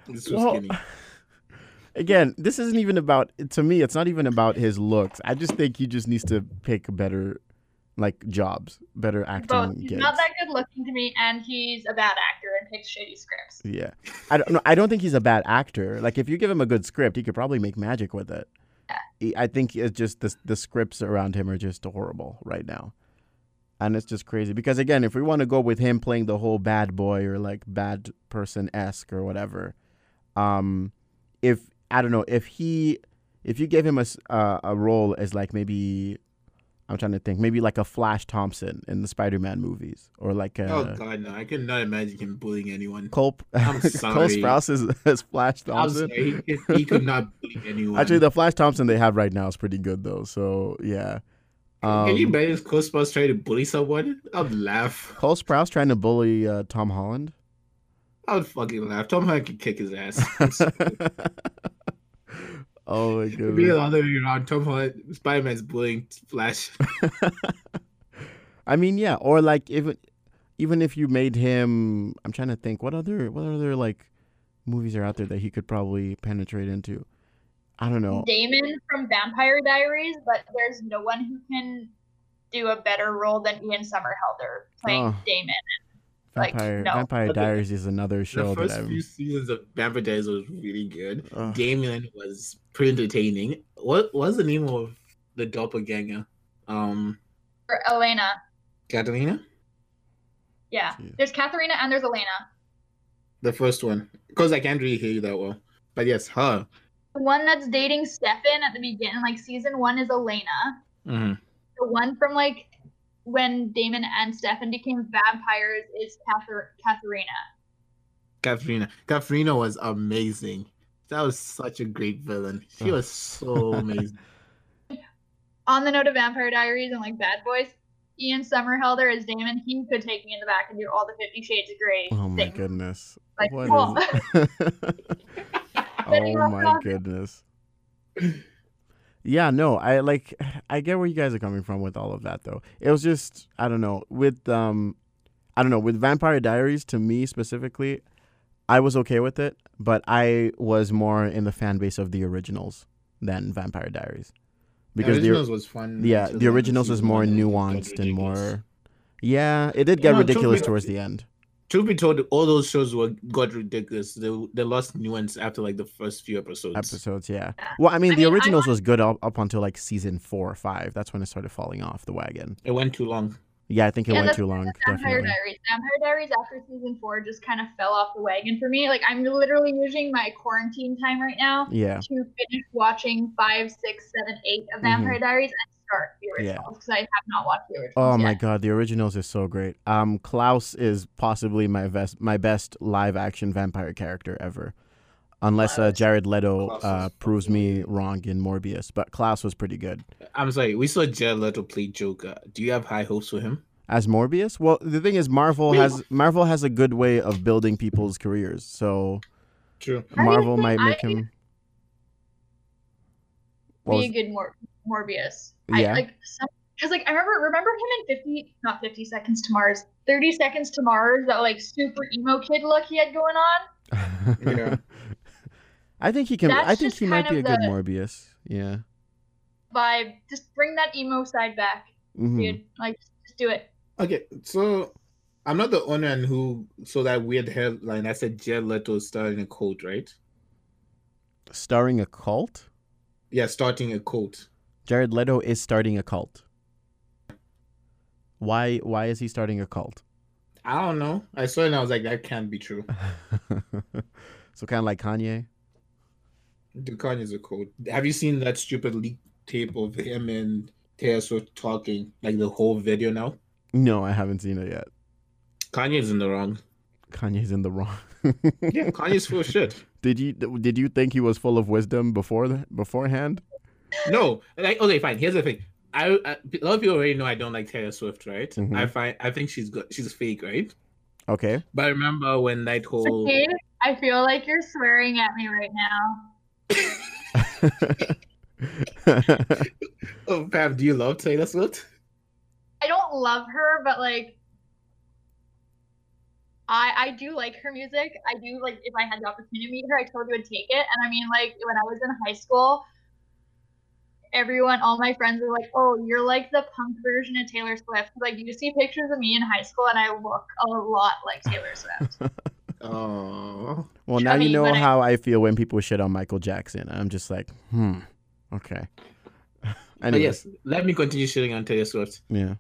This was Well, skinny. Again, this isn't even about to me. It's not even about his looks. I just think he just needs to pick better, like jobs, better acting Both. He's gigs. not that good looking to me, and he's a bad actor and shitty scripts. Yeah, I don't. No, I don't think he's a bad actor. Like if you give him a good script, he could probably make magic with it. He- I think it's just the the scripts around him are just horrible right now, and it's just crazy. Because again, if we want to go with him playing the whole bad boy or like bad person esque or whatever, um, if I don't know if he if you gave him a uh, a role as like maybe. I'm trying to think. Maybe like a Flash Thompson in the Spider-Man movies, or like a, oh god, no! I cannot imagine him bullying anyone. Cole, I'm Cole. Sprouse is, is Flash Thompson. sorry, he, he could not bully anyone. Actually, the Flash Thompson they have right now is pretty good though. So yeah. Um, can you imagine if Cole Sprouse trying to bully someone? I'd laugh. Cole Sprouse trying to bully uh, Tom Holland? I would fucking laugh. Tom Hanks could kick his ass. I'm sorry. oh my It'd be the goodness. other way around. Tom Holland, Spider Man's bullying Flash. I mean, yeah, or like even even if you made him, I'm trying to think what other what other like movies are out there that he could probably penetrate into. I don't know. Damon from Vampire Diaries, but there's no one who can do a better role than Ian Somerhalder playing Oh. Damon. Like, Vampire no. Vampire Diaries is another show the that first I'm. few seasons of Vampire Diaries was really good. Ugh. Damien was pretty entertaining. What was the name of the doppelganger? Um, Or Elena. Catalina, Yeah. Yeah. There's Katerina and there's Elena. the first one. Because I can't really hear you that well. But yes, her. The one that's dating Stefan at the beginning, like season one, is Elena. Mm-hmm. The one from like when Damon and Stefan became vampires is Kathar- Katerina. Katerina. Katerina was amazing. That was such a great villain. She Ugh. was so amazing. On the note of Vampire Diaries and like Bad Boys, Ian Somerhalder as Damon, he could take me in the back and do all the Fifty Shades of Grey. Oh my things. goodness. Like, What cool. is Setting oh my goodness. Yeah, no, I like I get where you guys are coming from with all of that though. It was just I don't know, with um I don't know, with Vampire Diaries to me specifically, I was okay with it, but I was more in the fan base of the originals than Vampire Diaries. Because the the, originals was fun. yeah, the originals was more one and it got nuanced and more Yeah, it did get No, ridiculous towards the end. Truth be told, all those shows were got ridiculous. They they lost nuance after like the first few episodes. episodes. Yeah. Well, I mean, I the mean, I originals was good up, up until like season four or five. That's when it started falling off the wagon. It went too long. Yeah, I think it Yeah, went too long. Vampire Definitely. Diaries. Vampire Diaries after season four just kind of fell off the wagon for me. Like I'm literally using my quarantine time right now Yeah. to finish watching five, six, seven, eight of Mhm. Vampire Diaries and start the Yeah. originals because I have not watched the originals. Oh my god, the originals are so great. Um, Klaus is possibly my best my best live action vampire character ever, unless uh, Jared Leto uh, proves me wrong in Morbius. But Klaus was pretty good I'm sorry, we saw Jared Leto play Joker. Do you have high hopes for him? as Morbius. Well, the thing is, Marvel Wait. has Marvel has a good way of building people's careers, so True. I Marvel might make I- him. What Be a good Mor- Morbius. I, Yeah. like some because like I remember remember him in fifty not fifty seconds to Mars, thirty seconds to Mars. That like super emo kid look he had going on. Yeah. I think he can. I think just he might be a good Morbius. Yeah. Vibe. Just bring that emo side back, Mhm. dude. Like just do it. Okay, so I'm not the only one who saw that weird headline that said Jared Leto starting a cult, right? Starring a cult. Yeah, starting a cult. Jared Leto is starting a cult. Why? Why is he starting a cult? I don't know. I saw it and I was like, that can't be true. so kind of like Kanye. The Kanye's a cult. Have you seen that stupid leak tape of him and Taylor Swift talking, like the whole video now? No, I haven't seen it yet. Kanye's in the wrong. Kanye's in the wrong. Yeah, Kanye's full of shit. Did you did you think he was full of wisdom before the, beforehand? No, like okay, fine. Here's the thing. I, I a lot of people already know I don't like Taylor Swift, right? Mhm. I find I think she's good. She's a fake, right? Okay. But I remember when that whole Okay, I feel like you're swearing at me right now. oh Pam, do you love Taylor Swift? I don't love her, but like I I do like her music. I do like if I had the opportunity to meet her, I totally would take it. And I mean like when I was in high school, everyone, all my friends were like, "Oh, you're like the punk version of Taylor Swift." Like you see pictures of me in high school, and I look a lot like Taylor Swift. Oh, well, now you know but I- how I feel when people shit on Michael Jackson. I'm just like, hmm, okay. but yes. Let me continue shitting on Taylor Swift. yeah.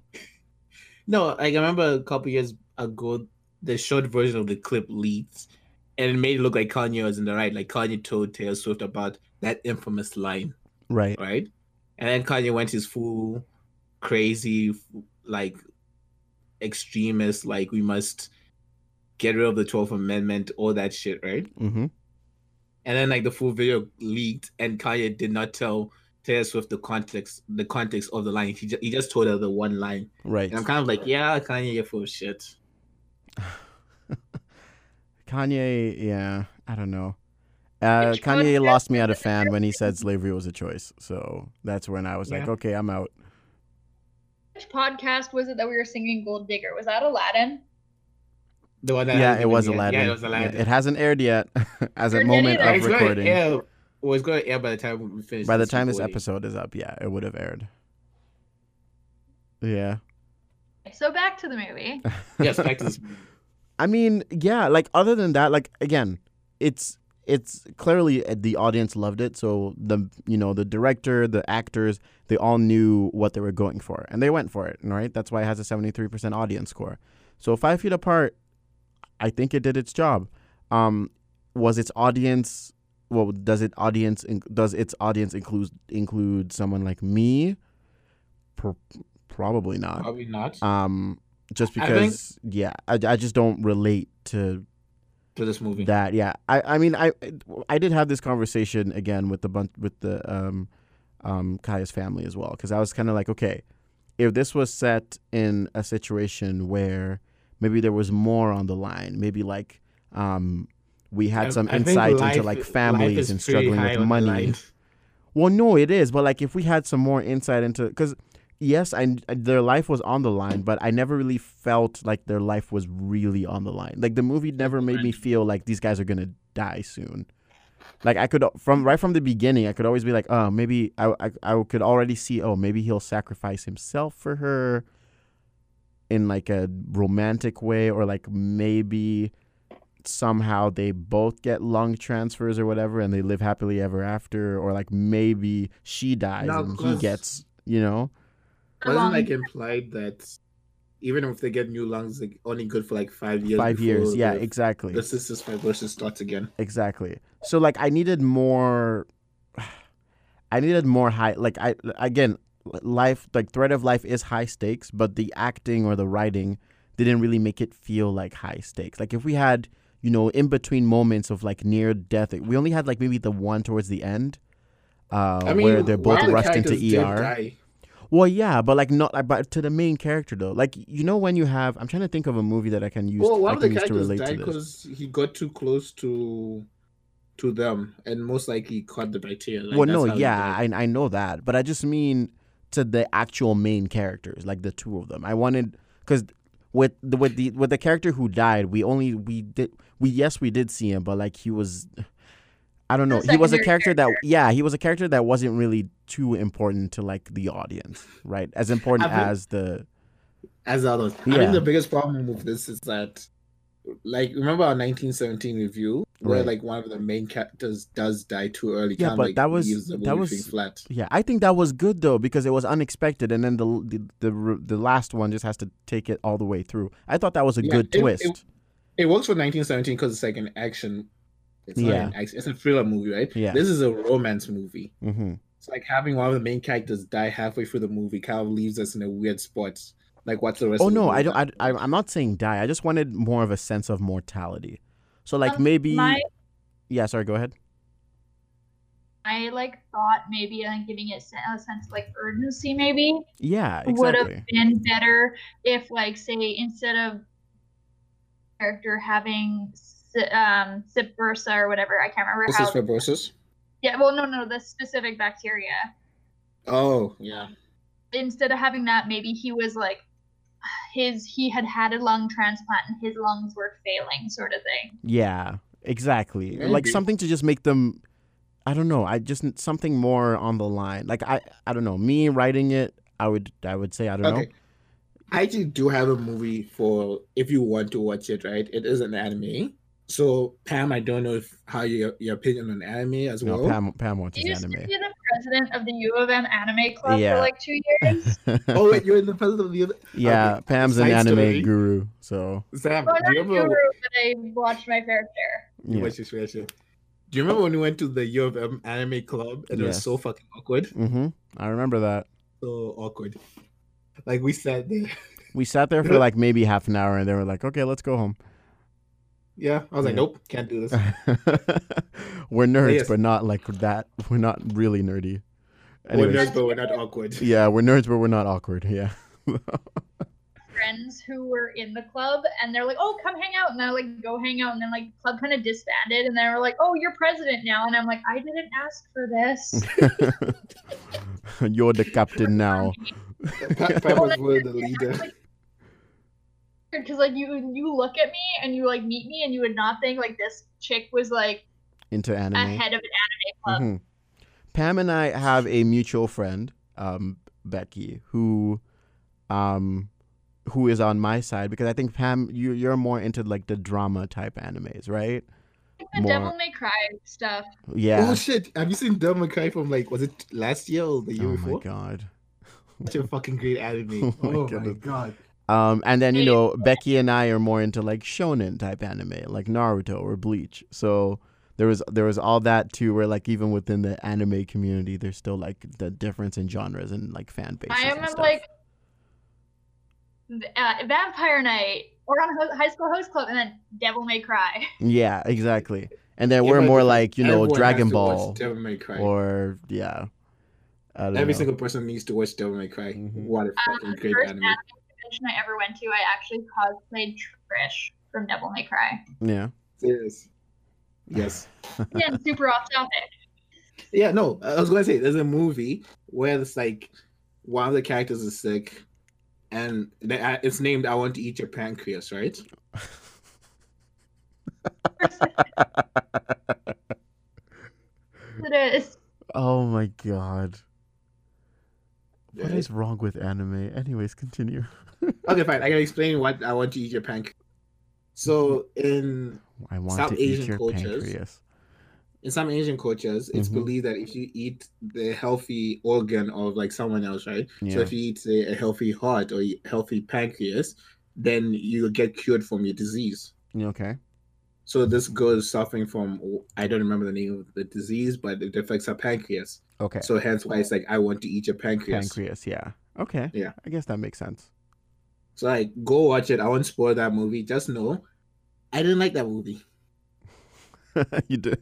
No, like I remember a couple years ago, the short version of the clip leaked, and it made it look like Kanye was in the right. Like Kanye told Taylor Swift about that infamous line, Right. right? And then Kanye went his full crazy, like extremist, like we must get rid of the 12th Amendment, all that shit, right? Mm-hmm. And then like the full video leaked, and Kanye did not tell Taylor Swift the context, the context of the line. He just, he just told her the one line, Right. and I'm kind of like, yeah, Kanye, you're full of shit. Kanye, yeah, I don't know. Uh, Kanye lost me at a fan when he said slavery was a choice. So that's when I was like, okay, I'm out. Which podcast was it that we were singing "Gold Digger"? Was that Aladdin? The one that yeah, it was. Aladdin. Yeah, it was Yeah, it hasn't aired yet as a moment of it's going recording. air. Well, it's going to air by the time we finish. By the this time this episode is up, yeah, it would have aired. Yeah. So back to the movie. yes, back to this. I mean, yeah, like other than that, like again, it's it's clearly uh, the audience loved it. So the you know the director, the actors, they all knew what they were going for, and they went for it. Right? That's why it has a seventy three percent audience score. So five feet apart, I think it did its job. Um, was its audience? Well, does it audience in- does its audience include include someone like me? Pro- probably not Probably not um just I think- because yeah I, I just don't relate to to this movie. that yeah i i mean i i did have this conversation again with the bunch with the um um kaya's family as well because i was kind of like okay if this was set in a situation where maybe there was more on the line maybe like um we had I- some I insight into like families and struggling with money well, no, it is. But like, if we had some more insight into, because yes, I their life was on the line, but I never really felt like their life was really on the line. Like the movie never made me feel like these guys are gonna die soon. Like I could from right from the beginning, I could always be like, oh, maybe I I, I could already see, oh, maybe he'll sacrifice himself for her in like a romantic way, or like maybe somehow they both get lung transfers or whatever and they live happily ever after or like maybe she dies and he gets you know Wasn't like implied that even if they get new lungs, like only good for like five years. Five years, yeah, the- exactly. The cystic fibrosis starts again. Exactly. So like I needed more I needed more high like I again life like thread of life is high stakes, but the acting or the writing didn't really make it feel like high stakes. Like if we had, you know, in between moments of like near death, we only had like maybe the one towards the end uh I mean, where they're both of the rushed into ER. die. Well, yeah, but like not like but to the main character though. Like you know when you have I'm trying to think of a movie that I can use Well, I one of the to characters relate died to because he got too close to to them, and most likely caught the bacteria. Like, well, no, yeah. I I know that, but I just mean to the actual main characters, like the two of them. I wanted because with the with the with the character who died, we only we did we yes we did see him, but like he was. I don't know. He was a secondary character that yeah, he was a character that wasn't really too important to like the audience, right? As important think- as the as others. I think the biggest problem with this is that, like, remember our 1917 review where Right. like one of the main characters does die too early. Yeah, but like, that was- that was- flat. Yeah, I think that was good though because it was unexpected, and then the the the, the last one just has to take it all the way through. I thought that was a Yeah, good it- it- twist. It works for 1917 because it's like an action. It's not Yeah. an action. It's a thriller movie, right? Yeah. This is a romance movie. hmm It's like having one of the main characters die halfway through the movie kind of leaves us in a weird spot. Like, what's the rest? Oh of the no, movie I don't. I, about? I, I'm not saying die. I just wanted more of a sense of mortality. So like Um, maybe. my Yeah, sorry. Go ahead. I like thought maybe uh, giving it a sense of like urgency maybe Yeah, exactly. would exactly. have been better if like say instead of character having si- um sip bursa or whatever I can't remember This how is fibrosis. Yeah well no no the specific bacteria Oh yeah. instead of having that maybe he was like his he had had a lung transplant and his lungs were failing sort of thing Yeah, exactly. Like something to just make them. I don't know. I just something more on the line. Like I, I don't know. Me writing it, I would, I would say I don't Okay. I actually do have a movie for if you want to watch it, right? It is an anime. So Pam, I don't know if how your your opinion on anime as know. well. No, Pam, Pam watches anime. you used to anime. be the president of the U of M anime club Yeah. for like two years oh wait, you're in the president of the other yeah, Okay, Pam's an anime story. guru. So Sam, well, do you not remember guru, but I watched my fair share you yeah. watched this reaction? Do you remember when we went to the U of M anime club and it was so fucking awkward? Mm-hmm. I remember that. So awkward. Like we sat there. We sat there for like maybe half an hour, and they were like, "Okay, let's go home." Yeah. I was like, Yeah. nope, can't do this. we're nerds, yes. but not like that. We're not really nerdy. We're nerds, but we're not awkward. yeah, we're nerds, but we're not awkward. Yeah. friends who were in the club and they're like, "Oh, come hang out," and I like go hang out, and then like club kind of disbanded, and they were like, "Oh, you're president now," and I'm like, "I didn't ask for this." You're the captain now. Pa- Pam was one of the leader. Because like you you look at me and you like meet me and you would not think like this chick was like Into anime. ahead of an anime club. Mhm. Pam and I have a mutual friend, um, Becky, who, um, who is on my side because I think Pam, you you're more into like the drama type animes, right? The More- Devil May Cry stuff. Yeah. Oh shit! Have you seen Devil May Cry from like was it last year or the year Oh my god. Such a fucking great anime. Oh Oh my my, God. God. Um, and then you know Becky and I are more into like shonen type anime, like Naruto or Bleach. So there was there was all that too, where like even within the anime community, there's still like the difference in genres and like fan bases. I am like uh, Vampire Knight or on Ho- High School Host Club, and then Devil May Cry. yeah, exactly. And then Yeah, we're more like you know Dragon Ball Devil May Cry. or yeah. Every know. single person needs to watch Devil May Cry. Mhm. What a Uh, fucking the great first anime. anime convention I ever went to, I actually cosplayed Trish from Devil May Cry. Yeah. Serious. Yes. Again, super off topic. Yeah, no, I was gonna say there's a movie where it's like one of the characters is sick, and uh, it's named "I Want to Eat Your Pancreas," right? It is. Oh my god. What is wrong with anime? Anyways, continue. Okay, fine. I can explain what "I Want to Eat Your Pancreas." So in I want South to eat Asian your cultures- pancreas. in some Asian cultures, it's Mhm. believed that if you eat the healthy organ of like someone else, right? Yeah. So if you eat say, a healthy heart or healthy pancreas, then you'll get cured from your disease. Okay. So this girl is suffering from I don't remember the name of the disease, but it affects her pancreas. Okay. So hence why it's like I want to eat your pancreas. Pancreas. Yeah. Okay. Yeah. I guess that makes sense. So like go watch it. I won't spoil that movie. Just know I didn't like that movie. you do.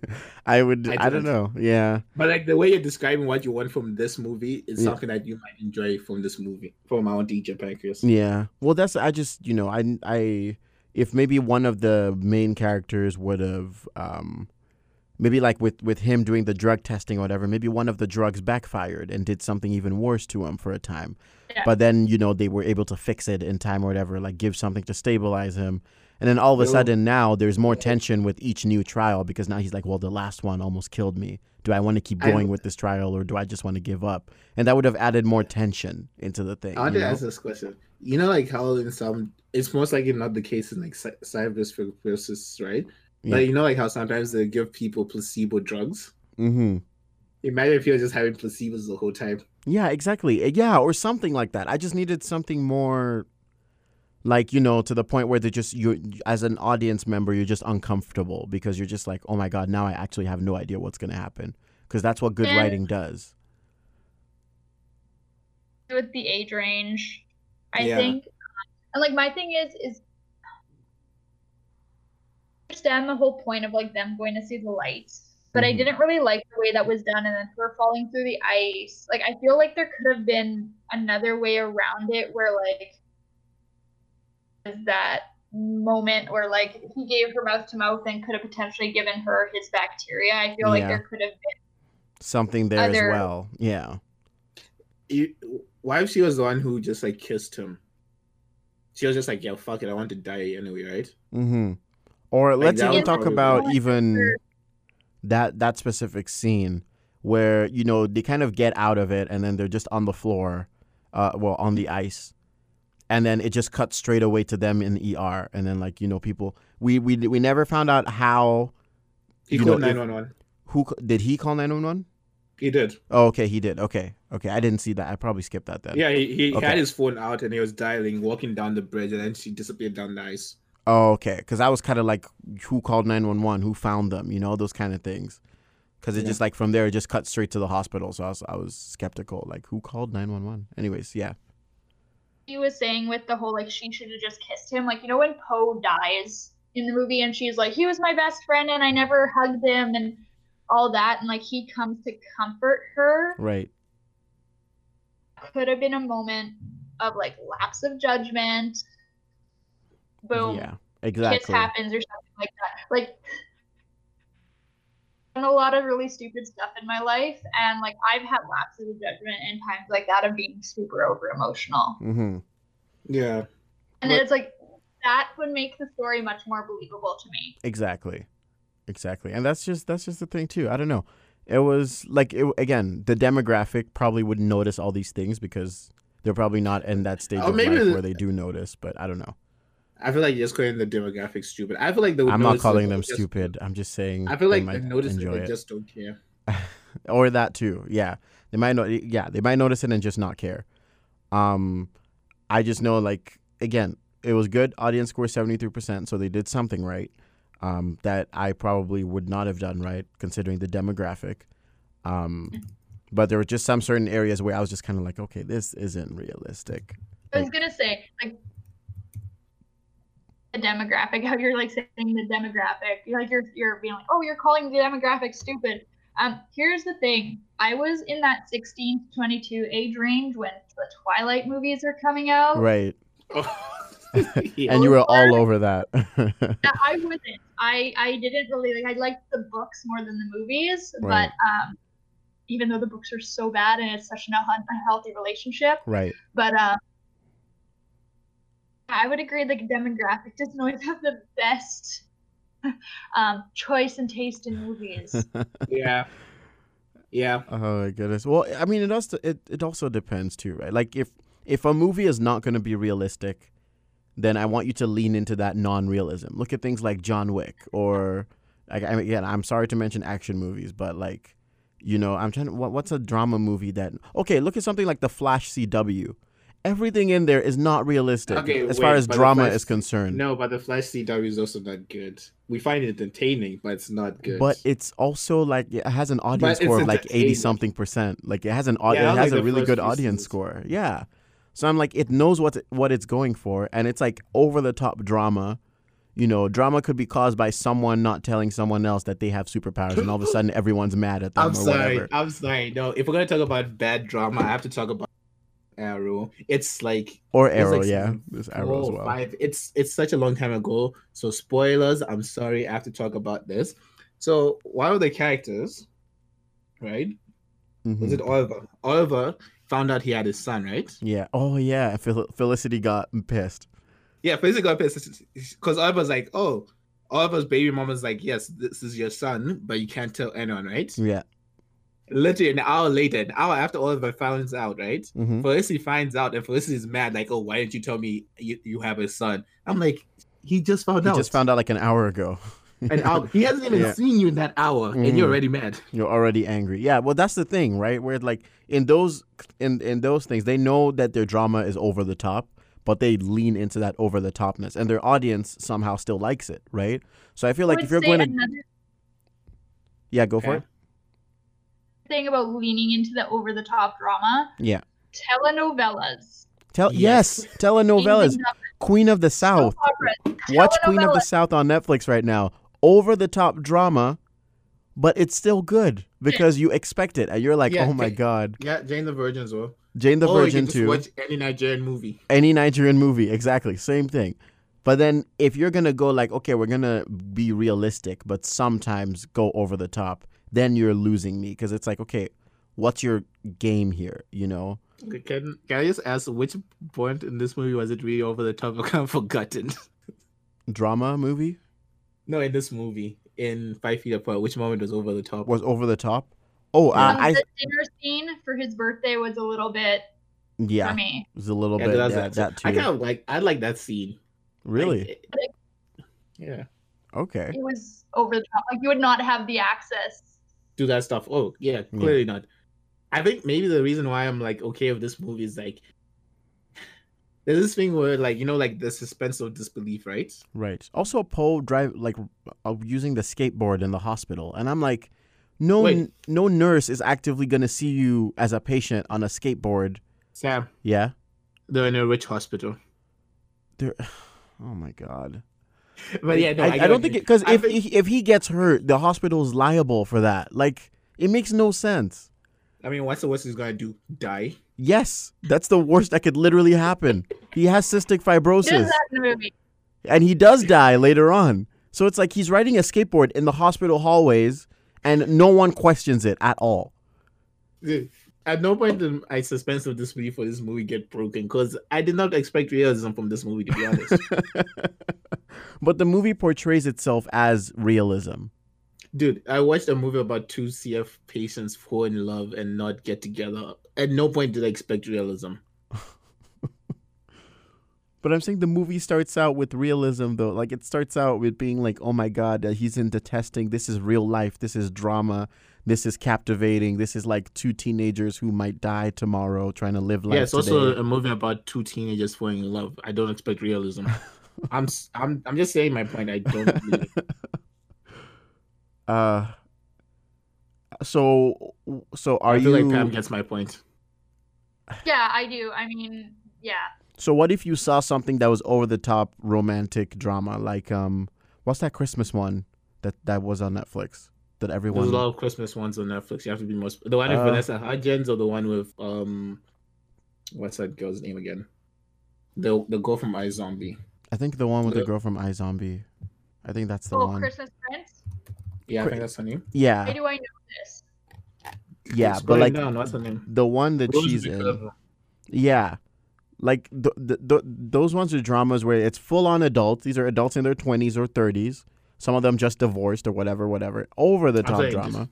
I would. I I, don't know. Yeah. But like the way you're describing what you want from this movie is Yeah. something that you might enjoy from this movie. From I want to eat your pancreas. Yeah. Well, that's. I just. You know. I. I. If maybe one of the main characters would have. Um, maybe like with with him doing the drug testing or whatever. Maybe one of the drugs backfired and did something even worse to him for a time. Yeah. But then you know they were able to fix it in time or whatever. Like give something to stabilize him. And then all of a sudden now there's more tension with each new trial because now he's like, well, the last one almost killed me. Do I want to keep I- going with this trial or do I just want to give up? And that would have added more tension into the thing. I want you to know? ask this question. You know, like how in some, it's most likely not the case in like cy- cyberspheriosis, right? Yeah. But you know, like how sometimes they give people placebo drugs. Mm-hmm. Imagine if you're just having placebos the whole time. Yeah, exactly. Uh, Yeah, or something like that. I just needed something more like, you know, to the point where they just you as an audience member, you're just uncomfortable because you're just like, "Oh my god, now I actually have no idea what's going to happen." Because that's what good And- writing does. with the age range. I Yeah. think, and like my thing is, is I understand the whole point of like them going to see the lights, but I Mhm. didn't really like the way that was done, and then her falling through the ice. Like I feel like there could have been another way around it, where like is that moment where like he gave her mouth to mouth and could have potentially given her his bacteria. I feel like there could have been Something there Other- as well. Yeah. You, what if she was the one who just like kissed him? She was just like, "Yeah, fuck it, I want to die anyway, right?" Mm-hmm. Or let's even talk about Well, even that that specific scene where you know they kind of get out of it and then they're just on the floor, uh, well on the ice, and then it just cuts straight away to them in the ER, and then like you know people we we we never found out how He You called know, nine one one. who did he call nine one one? He did. Oh, okay, he did. Okay, okay, I didn't see that. I probably skipped that then. Yeah, he, he Okay. had his phone out and he was dialing, walking down the bridge, and then she disappeared down the ice. Oh, okay. Because I was kind of like, who called 911? Who found them? You know, those kind of things. Because it Yeah. just like from there, it just cut straight to the hospital. So I was, I was skeptical. Like, who called 911? Anyways, yeah. he was saying with the whole like she should have just kissed him. Like you know when Poe dies in the movie and she's like he was my best friend and I never hugged him and all that and like he comes to comfort her. Right. Could have been a moment of like lapse of judgment. Boom. Yeah. Kiss Exactly. happens or something like that. Like I've done a lot of really stupid stuff in my life and like I've had lapses of judgment in times like that of being super over emotional. Mm-hmm. Yeah. And But- it's like that would make the story much more believable to me. Exactly. Exactly. And that's just that's just the thing too. I don't know. It was like it, again, the demographic probably wouldn't notice all these things because they're probably not in that stage Oh, of life the- where they do notice. But I don't know. I feel like you're just calling the demographic stupid. I feel like they would I'm not calling them just- stupid. I'm just saying. I feel like they notice it, they just don't care. or that too. Yeah, they might not Yeah, they might notice it and just not care. Um, I just know like again, it was good. Audience score seventy three percent, so they did something right. Um, that I probably would not have done right considering the demographic. Um, but there were just some certain areas where I was just kind of like, okay, this isn't realistic. I was gonna say like the demographic, how you're like saying the demographic, you're like you're you're being like, oh, you're calling the demographic stupid. Um, here's the thing. I was in that 16 to 22 age range when the Twilight movies are coming out. Right, and you were all over that. I wasn't. I I didn't really like. I liked the books more than the movies, Right. but um, even though the books are so bad and it's such an unhealthy relationship, right. but uh, I would agree. Like demographic doesn't always have the best um, choice and taste in movies. yeah. Yeah. Oh my goodness. Well, I mean, it also it, it also depends too, right? Like if if a movie is not going to be realistic, then I want you to lean into that non-realism. Look at things like John Wick or Like I mean, again, I'm sorry to mention action movies, but like, you know, I'm trying. To, what, what's a drama movie that? Okay, look at something like The Flash CW. Everything in there is not realistic Okay, as far as drama Flash- is concerned. No, but the Flash CW is also not good. We find it entertaining, but it's not good. But it's also like it has an audience score of like eighty something percent. Like it has an au- Yeah, it like has a really good audience seasons. score. Yeah. So I'm like, it knows what what it's going for, and it's like over the top drama. You know, drama could be caused by someone not telling someone else that they have superpowers, and all of a sudden everyone's mad at them I'm or sorry. whatever. I'm sorry. No, if we're gonna talk about bad drama, I have to talk about Arrow. It's like Or Arrow, like yeah, there's Arrow as well. five. It's it's such a long time ago. So spoilers. I'm sorry. I have to talk about this. So one of the characters, right? Mhm. Was it Oliver? Oliver found out he had his son, right? Yeah. Oh yeah. Fel- Felicity got pissed. Yeah, basically got pissed because Oliver's like, oh, Oliver's baby mama's like, yes, this is your son, but you can't tell anyone, right? Yeah. Literally an hour later, an hour after Oliver finds out, right? hmm Felicity finds out, and Felicity's mad, like, oh, why didn't you tell me you, you have a son? I'm like, he just found He out. just found out like an hour ago. An hour. He hasn't even Yeah. seen you in that hour, and Mhm. you're already mad. You're already angry. Yeah, well that's the thing, right? Where like in those in in those things, they know that their drama is over the top, but they lean into that over the topness and their audience somehow still likes it, right? So I feel like I if you're say going to Yeah, go for it. thing about leaning into the over the top drama, Yeah. telenovelas. Tell yes, Yes. telenovelas, Queen of the South. Watch Queen of the. South on Netflix right now. Over the top drama, but it's still good because you expect it and you're like, Yeah, "Oh my god." Yeah, Jane the Virgin as well. Jane the or you Virgin can just too. watch any Nigerian movie. any Nigerian movie, exactly, same thing. But then if you're gonna go like, okay, we're gonna be realistic, but sometimes go over the top, then you're losing me because it's like, okay, what's your game here? You know? Okay, Can can I just ask which point in this movie was it really over the top? I've kind of forgotten. Drama movie no, in this movie, in Five Feet Apart, which moment was over the top? was over the top. Oh, Yeah. uh, Um, I the dinner scene for his birthday was a little bit yeah, for me. it was a little Yeah, bit that's yeah, that. that I kind of like. I like that scene. really? Like, yeah. Okay. It was over the top. Like you would not have the access. do that stuff. Oh, yeah, clearly not. I think maybe the reason why I'm like okay with this movie is like there's this thing where like you know like the suspense of disbelief, right? Right. Also, Poe drive like uh, using the skateboard in the hospital, and I'm like, no, Wait. no nurse is actively gonna see you as a patient on a skateboard. Sam, Yeah. they're in a rich hospital. There. Oh my god. But yeah, no, I, I, I, don't think because if if he gets hurt, the hospital is liable for that. Like it makes no sense. I mean, what's the worst he's gonna do? Die? Yes, that's the worst that could literally happen. He has cystic He does fibrosis, that in the movie. and he does die later on. So it's like he's riding a skateboard in the hospital hallways, and no one questions it at all. At no point did my suspense of disbelief for this movie get broken because I did not expect realism from this movie, to be honest. but the movie portrays itself as realism. Dude, I watched a movie about two CF patients fall in love and not get together. At no point did I expect realism. But I'm saying the movie starts out with realism, though. Like it starts out with being like, "Oh my God, he's into testing. This is real life. This is drama. This is captivating. This is like two teenagers who might die tomorrow, trying to live life yeah, it's today." also a movie about two teenagers falling in love. I don't expect realism. I'm I'm I'm just saying my point. I don't. Believe it. uh, so so are I feel you? like Pam gets my point. Yeah, I do. I mean, yeah. so what if you saw something that was over the top romantic drama, like um, what's that Christmas one that that was on Netflix that everyone There's everyone? a lot of Christmas ones on Netflix. You have to be most the one with Uh, Vanessa Hudgens or the one with um, what's that girl's name again? The the girl from iZombie. I think the one with the the- girl from iZombie. I think that's the Oh, one. Christmas Prince. Yeah, I think that's her name. Why Yeah, do I know this? yeah, Scroll but like down, what's her name? the one that Rose she's in. McGovern. Yeah. Like the, the, the, those ones are dramas where it's full on adults. These are adults in their 20s or 30s. Some of them just divorced or whatever, whatever. Over the top saying, drama.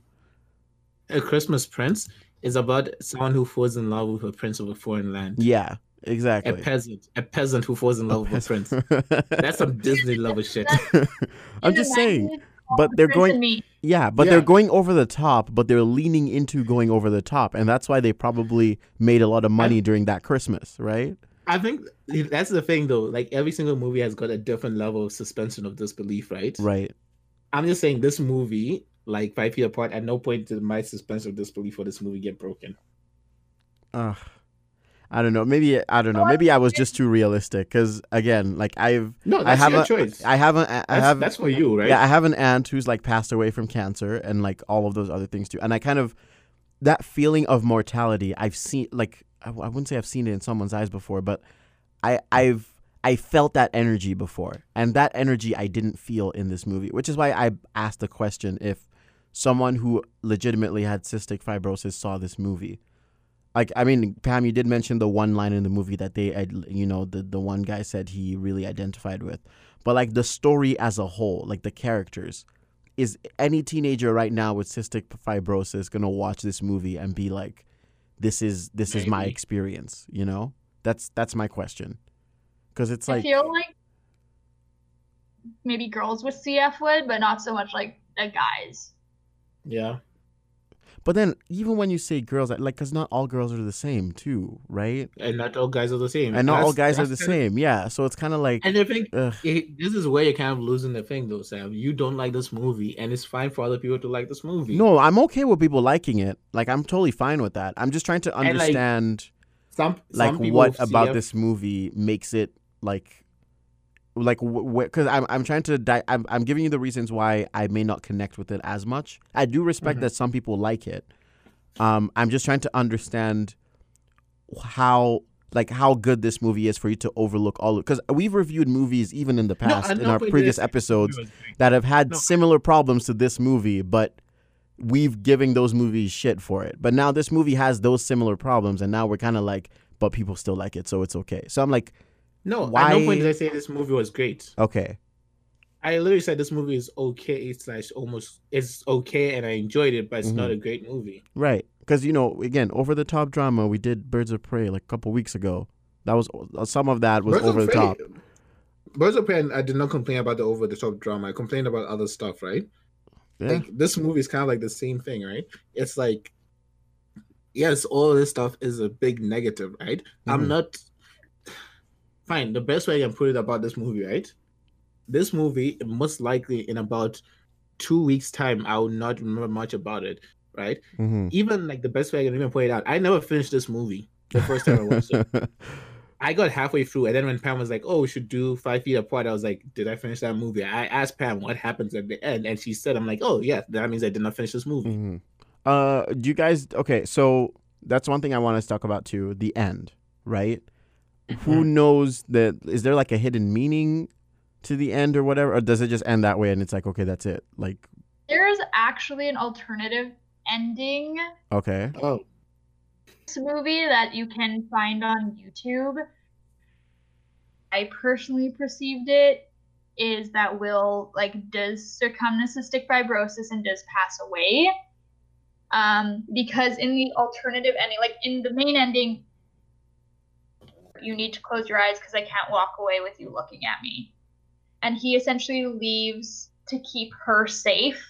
A Christmas Prince is about someone who falls in love with a prince of a foreign land. Yeah, Exactly. A peasant, a peasant who falls in love with a prince. That's some Disney lover shit. I'm just the saying. 90s, but they're going me. yeah, but Yeah. they're going over the top, but they're leaning into going over the top, and that's why they probably made a lot of money during that Christmas, right? I think that's the thing though. Like every single movie has got a different level of suspension of disbelief, right? Right. I'm just saying this movie, like Five Feet Apart, at no point did my suspension of disbelief for this movie get broken. Ugh. I don't know. Maybe I don't know. Maybe I was just too realistic because again, like I've No, I that's have your a choice. I have a I that's, have that's for you, right? Yeah, I have an aunt who's like passed away from cancer and like all of those other things too. And I kind of that feeling of mortality, I've seen like I, I wouldn't say I've seen it in someone's eyes before, but I I've I felt that energy before. And that energy I didn't feel in this movie, which is why I asked the question if someone who legitimately had cystic fibrosis saw this movie. Like I mean, Pam, you did mention the one line in the movie that they, had- you know, the the one guy said he really identified with, but like the story as a whole, like the characters, is any teenager right now with cystic fibrosis gonna watch this movie and be like, "This is this is my experience," you know? That's that's my question, because it's I like feel like maybe girls with CF would, but not so much like the guys. yeah. But then, even when you say girls, like, because not all girls are the same, too, right? And not all guys are the same. And not all guys are the that's same. Yeah. So it's kind of like, And I think it, this is where you're kind of losing the thing, though, Sam. You don't like this movie, and it's fine for other people to like this movie. no, I'm okay with people liking it. Like, I'm totally fine with that. I'm just trying to like, understand, some like, some what about CF this movie makes it like, like, because I'm I'm trying to di- I'm I'm giving you the reasons why I may not connect with it as much. I do respect Mhm. that some people like it. Um, I'm just trying to understand how like how good this movie is for you to overlook all of. because we've reviewed movies even in the past at in our point did I previous episodes movie was great. that have had No. similar problems to this movie, but we've given those movies shit for it. But now this movie has those similar problems, and now we're kind of like, but people still like it, so it's okay. So I'm like, No, at Why- no point did I say this movie was great. okay, I literally said this movie is okay slash almost it's okay, and I enjoyed it, but it's Mhm. not a great movie. right? Because you know, again, over the top drama, we did Birds of Prey like a couple weeks ago. That was some of that was Birds over the top. Birds of Prey, I did not complain about the over the top drama. I complained about other stuff, right? Yeah. Like this movie is kind of like the same thing, right? It's like, yes, all this stuff is a big negative, right? I'm Mhm. not fine. The best way I can put it about this movie, right? This movie, most likely in about two weeks' time, I will not remember much about it, right? hmm Even like the best way I can even point it out, I never finished this movie the first time I watched it. I got halfway through, and then when Pam was like, "Oh, we should do Five Feet Apart," I was like, "Did I finish that movie?" I asked Pam what happens at the end, and she said, "I'm like, oh yeah, that means I did not finish this movie." hmm Uh, do you guys? Okay, so that's one thing I want to talk about too. The end, right? Who knows that? Is there like a hidden meaning to the end or whatever, or does it just end that way and it's like, okay, that's it? Like, There is actually an alternative ending okay, Oh, this movie that you can find on YouTube. I personally perceived it is that Will like does succumb to cystic fibrosis and does pass away. Um, because in the alternative ending, like in the main ending, you need to close your eyes because I can't walk away with you looking at me. And he essentially leaves to keep her safe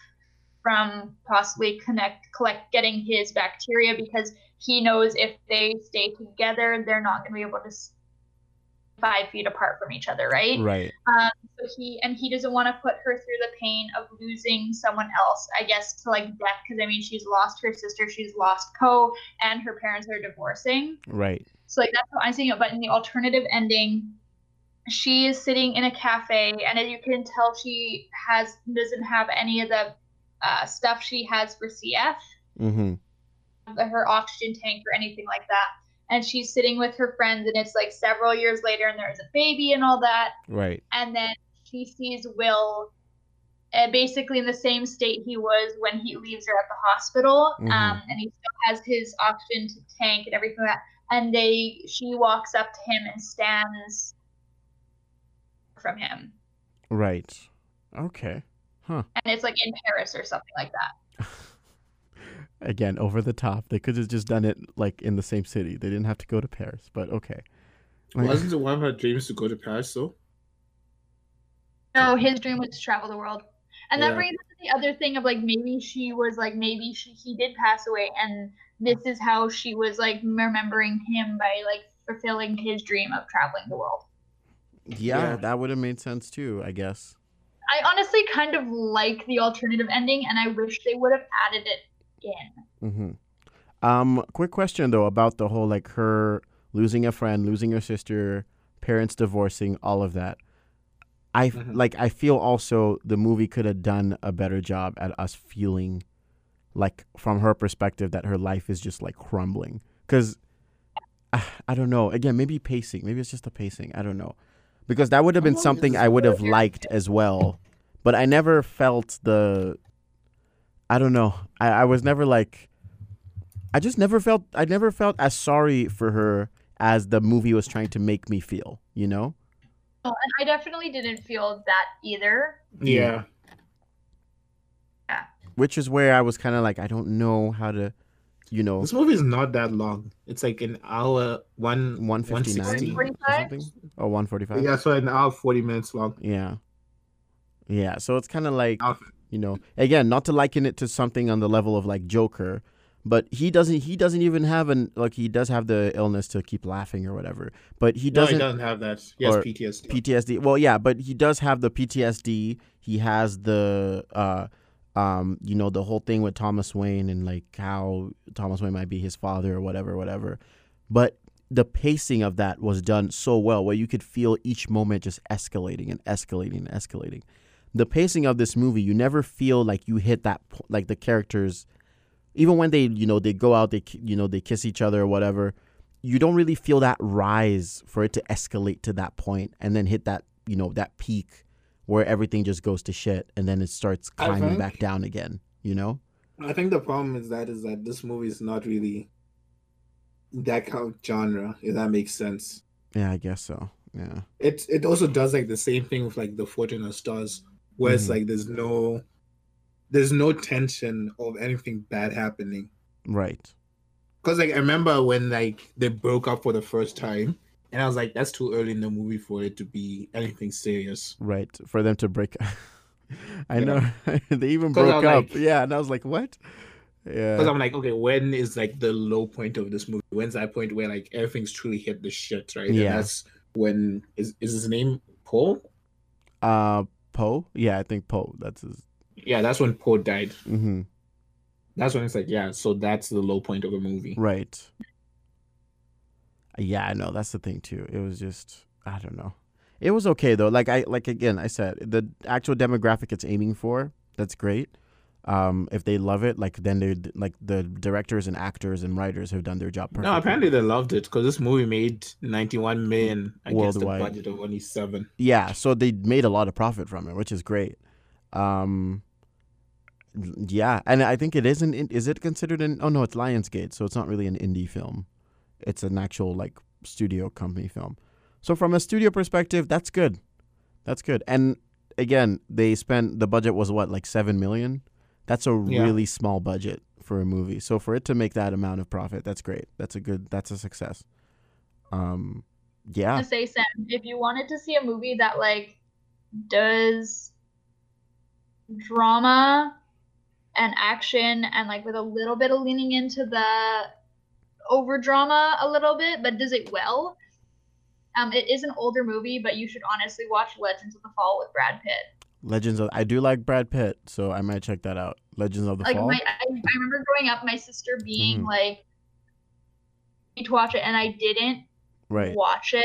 from possibly connect collect getting his bacteria because he knows if they stay together, they're not going to be able to five feet apart from each other, right? right, Um, so he and he doesn't want to put her through the pain of losing someone else. I guess to like death, because I mean she's lost her sister, she's lost Poe, and her parents are divorcing. right, So like that's how I'm seeing it. But in the alternative ending, she is sitting in a cafe, and as you can tell, she has doesn't have any of the uh, stuff she has for CF mm-hmm, her oxygen tank or anything like that. And she's sitting with her friends, and it's like several years later, and there's a baby and all that. right, And then she sees Will uh, basically in the same state he was when he leaves her at the hospital. Mhm. Um, and he still has his oxygen tank and everything like that. And they, she walks up to him and stands from him. right. Okay. Huh. And it's like in Paris or something like that. Again, over the top. They could have just done it like in the same city. They didn't have to go to Paris, but okay. Like- wasn't the one of her dreams to go to Paris? though? No, his dream was to travel the world. And that brings us to the other thing of like maybe she was like maybe she he did pass away and this is how she was like remembering him by like fulfilling his dream of traveling the world. Yeah, Yeah. that would have made sense too, I guess. I honestly kind of like the alternative ending and I wish they would have added it in. Mm-hmm. Um, quick question though about the whole like her losing a friend, losing her sister, parents divorcing, all of that. I f- Mhm. like. I feel also the movie could have done a better job at us feeling, like from her perspective, that her life is just like crumbling. Because ah, I don't know. Again, maybe pacing. Maybe it's just the pacing. I don't know. Because that would have been something I would have liked as well. But I never felt the. I don't know. I, I was never like. I just never felt. I never felt as sorry for her as the movie was trying to make me feel. You know. Oh, and I definitely didn't feel that either. Yeah. Which is where I was kind of like, I don't know how to, you know, This movie is not that long. It's like an hour one one fifty nine or something, or one forty five. Yeah, so an hour forty minutes long. Yeah. Yeah. So it's kind of like, you know, again, not to liken it to something on the level of like Joker, but he doesn't. He doesn't even have an like. He does have the illness to keep laughing or whatever, but he doesn't. he doesn't have that. He has PTSD. PTSD. Well, yeah, but he does have the PTSD. He has the uh um you know the whole thing with Thomas Wayne and like how Thomas Wayne might be his father or whatever whatever. But the pacing of that was done so well where you could feel each moment just escalating and escalating and escalating. The pacing of this movie, you never feel like you hit that like the characters even when they you know they go out they you know they kiss each other or whatever you don't really feel that rise for it to escalate to that point and then hit that you know that peak where everything just goes to shit and then it starts climbing think- back down again you know I think the problem is that is that this movie is not really that kind of genre, if that makes sense. yeah i guess so yeah It it also does like the same thing with like the Fault in Our Stars, where it's Mhm. like there's no there's no tension of anything bad happening. right Cause like I remember when like they broke up for the first time, and I was like, that's too early in the movie for it to be anything serious. right for them to break up. i Yeah. know they even broke up like- yeah and i was like what Yeah, Because I'm like, okay, when is like the low point of this movie? When's that point where like everything's truly hit the shit, right? Yeah. And that's when is is his name Paul? uh poe yeah i think poe that's his Yeah, that's when Poe died. hmm That's when it's like, yeah, so that's the low point of the movie. right yeah i know that's the thing too it was just i don't know it was okay though like i like again i said the actual demographic it's aiming for that's great um if they love it like then they like the directors and actors and writers have done their job perfectly. No, apparently they loved it because this movie made 91 million against Worldwide. budget of only seven. yeah so they made a lot of profit from it which is great um yeah and i think it isn't is it considered an oh no it's lionsgate so it's not really an indie film it's an actual like studio company film. So from a studio perspective that's good. That's good. And again they spent the budget was what like 7 million? That's a Yeah. really small budget for a movie. So for it to make that amount of profit that's great. That's a good that's a success. Um yeah. To say, Sam, if you wanted to see a movie that like does drama and action and like with a little bit of leaning into the over drama a little bit, but does it well. Um, it is an older movie, but you should honestly watch Legends of the Fall with Brad Pitt. Legends of I do like Brad Pitt, so I might check that out. Legends of the Like Fall. my, I, I remember growing up, my sister being Mhm. like, "Need to watch it," and I didn't right. watch it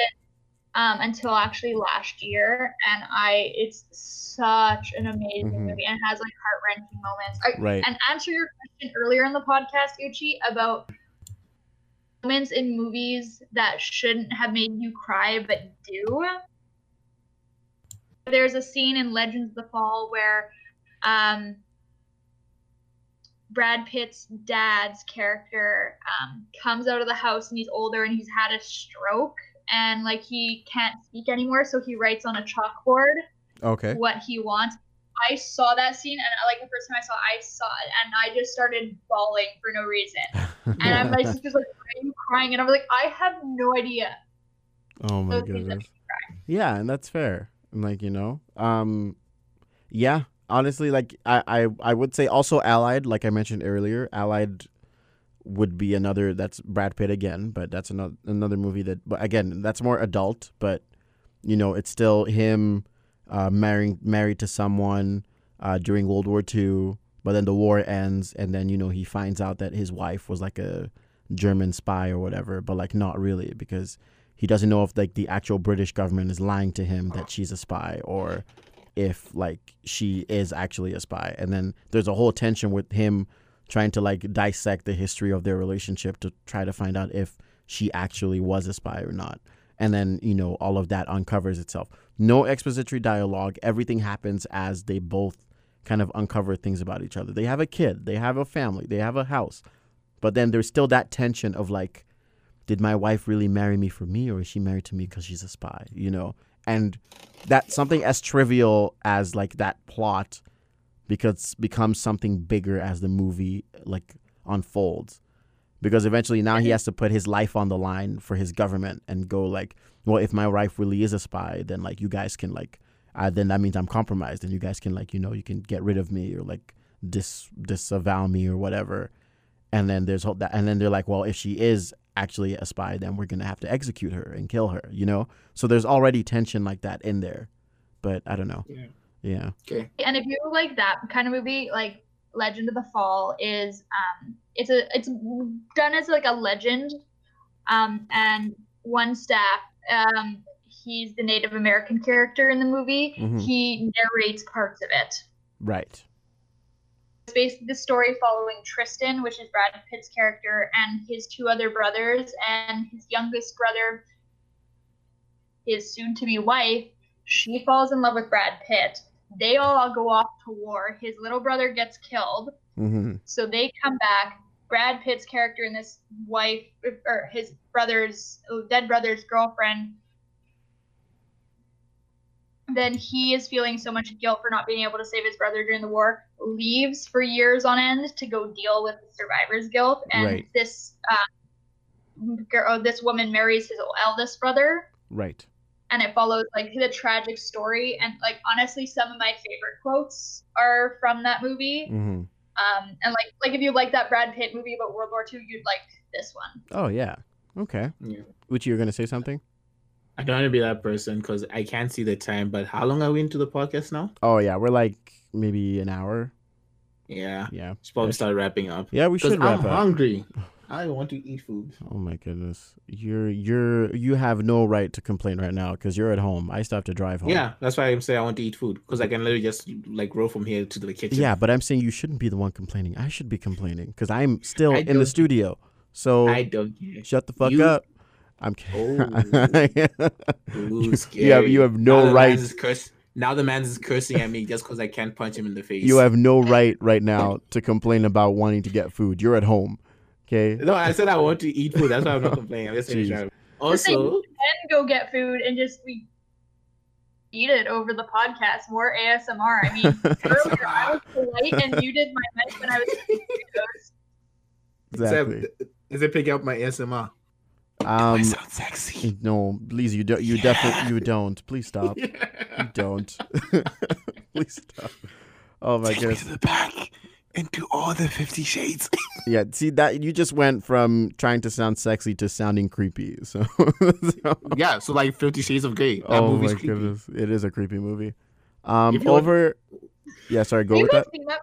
um, until actually last year, and I it's such an amazing Mhm. movie and has like heart wrenching moments. I, Right. And answer your question earlier in the podcast, Uchi, about moments in movies that shouldn't have made you cry but do. There's a scene in Legends of the Fall where um, Brad Pitt's dad's character um, comes out of the house and he's older and he's had a stroke and like he can't speak anymore, so he writes on a chalkboard Okay. what he wants. I saw that scene and like the first time I saw it, I saw it and I just started bawling for no reason. And I'm, my sister's like, "Why are you crying?" And I'm like, "I have no idea." oh my those goodness. Yeah, and that's fair. And like you know, um, yeah, honestly, like I, I, I would say also Allied, like I mentioned earlier, Allied would be another that's Brad Pitt again, but that's another another movie that but again, that's more adult, but you know, it's still him uh, marrying married to someone uh, during World War II, but then the war ends and then you know he finds out that his wife was like a German spy or whatever, but like not really because he doesn't know if like the actual British government is lying to him that she's a spy or if like she is actually a spy. And then there's a whole tension with him trying to like dissect the history of their relationship to try to find out if she actually was a spy or not. And then, you know, all of that uncovers itself. No expository dialogue. Everything happens as they both kind of uncover things about each other. They have a kid, they have a family, they have a house. But then there's still that tension of like, did my wife really marry me for me or is she married to me because she's a spy? You know? And that something as trivial as like that plot because becomes something bigger as the movie like unfolds because eventually now he has to put his life on the line for his government and go like well if my wife really is a spy then like you guys can like uh, then that means i'm compromised and you guys can like you know you can get rid of me or like dis disavow me or whatever. And then there's whole that and then they're like well if she is actually a spy then we're gonna have to execute her and kill her you know? So there's already tension like that in there but i don't know. Yeah. yeah. Okay. And if you like that kind of movie, like Legend of the Fall is um it's a it's done as like a legend. Um and One Stab, um he's the Native American character in the movie. Mhm. He narrates parts of it. right It's basically the story following Tristan, which is Brad Pitt's character, and his two other brothers, and his youngest brother, his soon to be wife. She falls in love with Brad Pitt. They all go off to war. His little brother gets killed. mm-hmm. So they come back. Brad Pitt's character and this wife, or his brother's, dead brother's girlfriend, then he is feeling so much guilt for not being able to save his brother during the war, leaves for years on end to go deal with the survivor's guilt. And Right. this uh, girl, this woman marries his eldest brother, right and it follows like the tragic story. And like honestly, some of my favorite quotes are from that movie. mm-hmm. Um, and like like if you like that Brad Pitt movie about World War II, you'd like this one. oh yeah okay Yeah. uchi you're gonna say something I don't want to be that person because I can't see the time. But how long are we into the podcast now? oh yeah we're like maybe an hour Yeah. yeah Should probably start wrapping up. yeah we Because should I'm wrap up hungry. I want to eat food. Oh my goodness, you're you're you have no right to complain right now because you're at home. I still have to drive home. Yeah, that's why I'm saying I want to eat food because I can literally just like roll from here to the kitchen. yeah, but I'm saying you shouldn't be the one complaining. I should be complaining because I'm still I in the studio. So I don't care. shut the fuck You- up. I'm kidding. Ooh, you, have you have no the right. man's is curse- now the man is cursing at me just because I can't punch him in the face. You have no right right now to complain about wanting to get food. You're at home. Okay. No, I said I want to eat food. That's why I'm not complaining. I'm just saying. Jeez. trying- Also, And go get food and just we eat it over the podcast. More ASMR. I mean, earlier I was polite and muted my mic when I was eating Cheetos. Exactly. Except, is it picking up my ASMR? I Um. sound sexy. No, please. You don't. You definitely. You don't. Please stop. You don't. please stop. Oh my Take me goodness. To the back into all the Fifty Shades. Yeah, see that you just went from trying to sound sexy to sounding creepy. So, so- yeah, so like Fifty Shades of Grey. That oh movie's my creepy. goodness, it is a creepy movie. Um, If you want- over. Yeah, sorry. Go you with guys that. seen that?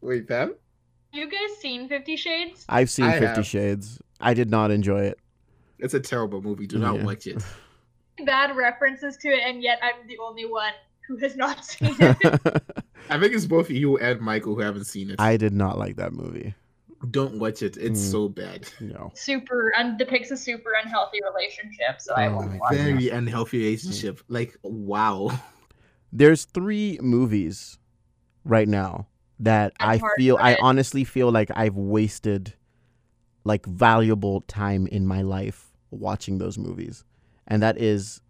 Wait, Pam? You guys seen Fifty Shades? I've seen I Fifty have. Shades. I did not enjoy it. It's a terrible movie. Do not Yeah. watch it. Bad references to it, and yet I'm the only one who has not seen it. I think it's both you and Michael who haven't seen it. I did not like that movie. Don't watch it. It's Mm. so bad. No. super and depicts a super unhealthy relationship. So I Oh won't my watch it. Very unhealthy relationship. Like, wow. There's three movies right now that That's I feel I honestly feel like I've wasted like valuable time in my life watching those movies. And that is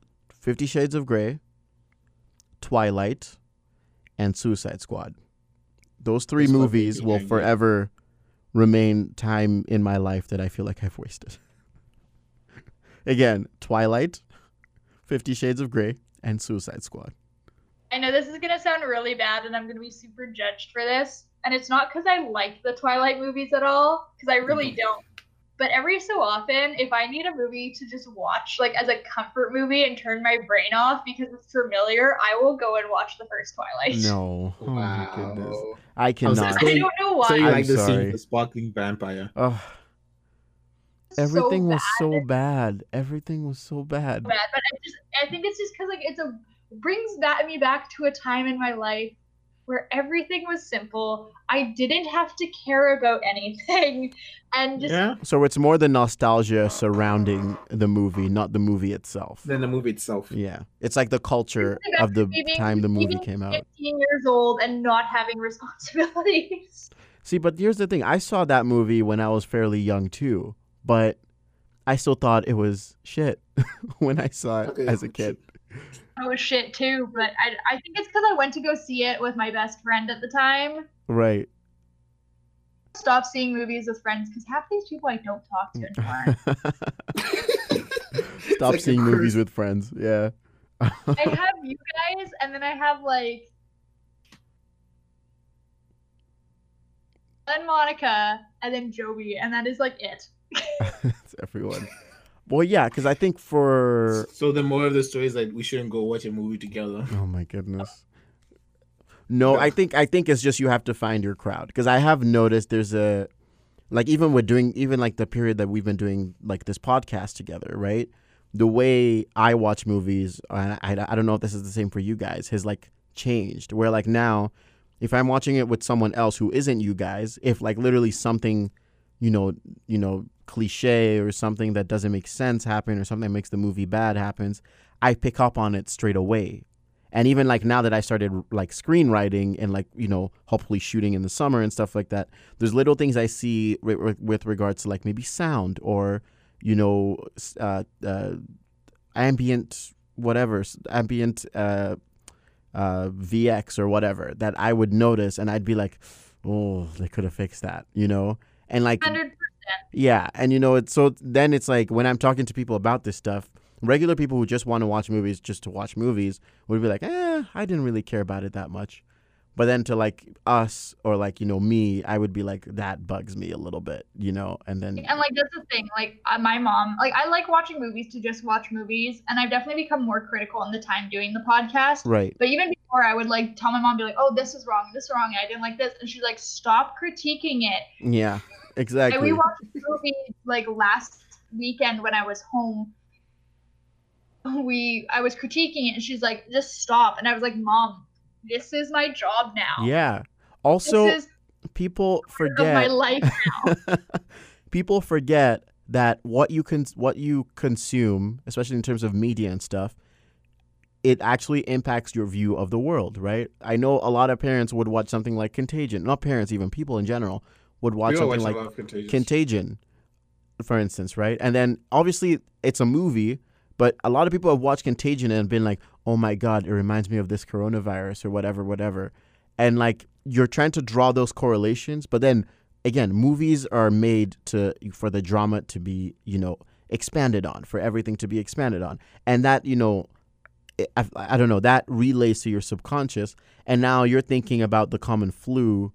50 Shades of Grey, Twilight, and Suicide Squad. Those three That's movies will angry. forever remain time in my life that I feel like I've wasted. Again, Twilight, 50 Shades of Grey, and Suicide Squad. I know this is gonna sound really bad, and I'm gonna be super judged for this. And it's not because I like the Twilight movies at all, because I really don't. But every so often, if I need a movie to just watch, like as a comfort movie and turn my brain off because it's familiar, I will go and watch the first Twilight. No. Oh my goodness. I was cannot. So I don't know why. So you I'm like the scene sorry. with the sparkling vampire? Ugh. It's so everything was so bad. Everything was so bad. bad, but I just I think it's just because like it's a brings that me back to a time in my life where everything was simple. I didn't have to care about anything, and just Yeah. So it's more the nostalgia surrounding the movie, not the movie itself. Then the movie itself. Yeah. It's like the culture It's of the about time the movie being came out. 15 years old and not having responsibilities. See, but here's the thing. I saw that movie when I was fairly young too, but I still thought it was shit when I saw it Okay. as a kid. I was shit too, but I, I think it's because I went to go see it with my best friend at the time. Right. Stop seeing movies with friends because half these people I don't talk to anymore. Stop like seeing movies with friends. Yeah. I have you guys, and then I have like then Monica, and then Joey, and that is like it. it's everyone. Well, yeah, because I think for So the more of the story is that we shouldn't go watch a movie together. oh my goodness, no. I think I think it's just you have to find your crowd because I have noticed there's a like even with doing even like the period that we've been doing like this podcast together, right? The way I watch movies, and I, I don't know if this is the same for you guys, has like changed. Where like now, if I'm watching it with someone else who isn't you guys, if like literally something, you know, you know, cliche or something that doesn't make sense happen or something that makes the movie bad happens, I pick up on it straight away. And even like now that I started like screenwriting and like you know hopefully shooting in the summer and stuff like that, there's little things I see wi- wi- with regards to like maybe sound or you know uh, uh, ambient whatever ambient uh, uh, VX or whatever that I would notice and I'd be like, oh, they could have fixed that, you know, and like 100%. yeah, and you know, it's so then it's like when I'm talking to people about this stuff, regular people who just want to watch movies just to watch movies would be like, eh, I didn't really care about it that much. But then to like us or like you know me, I would be like, that bugs me a little bit, you know, and then And like that's the thing. Like uh, my mom, like I like watching movies to just watch movies, and I've definitely become more critical in the time doing the podcast. right, But even before, I would like tell my mom, be like, "Oh, this is wrong. This is wrong. I didn't like this," and she's like, "Stop critiquing it." yeah, And exactly, we watched a movie like last weekend when I was home. We I was critiquing it, and she's like, "Just stop." And I was like, "Mom, this is my job now. yeah. Also, this is people of my forget life now." people forget that what you can what you consume, especially in terms of media and stuff, it actually impacts your view of the world, right? I know a lot of parents would watch something like Contagion. Not parents, even people in general would watch something watch like Contagious. Contagion, for instance, right? And then obviously it's a movie, but a lot of people have watched Contagion and been like, "Oh my god, it reminds me of this coronavirus or whatever, whatever," and like you're trying to draw those correlations, but then again, movies are made to for the drama to be, you know, expanded on, for everything to be expanded on, and that you know. Eh, I, I don't know that relays to your subconscious and now you're thinking about the common flu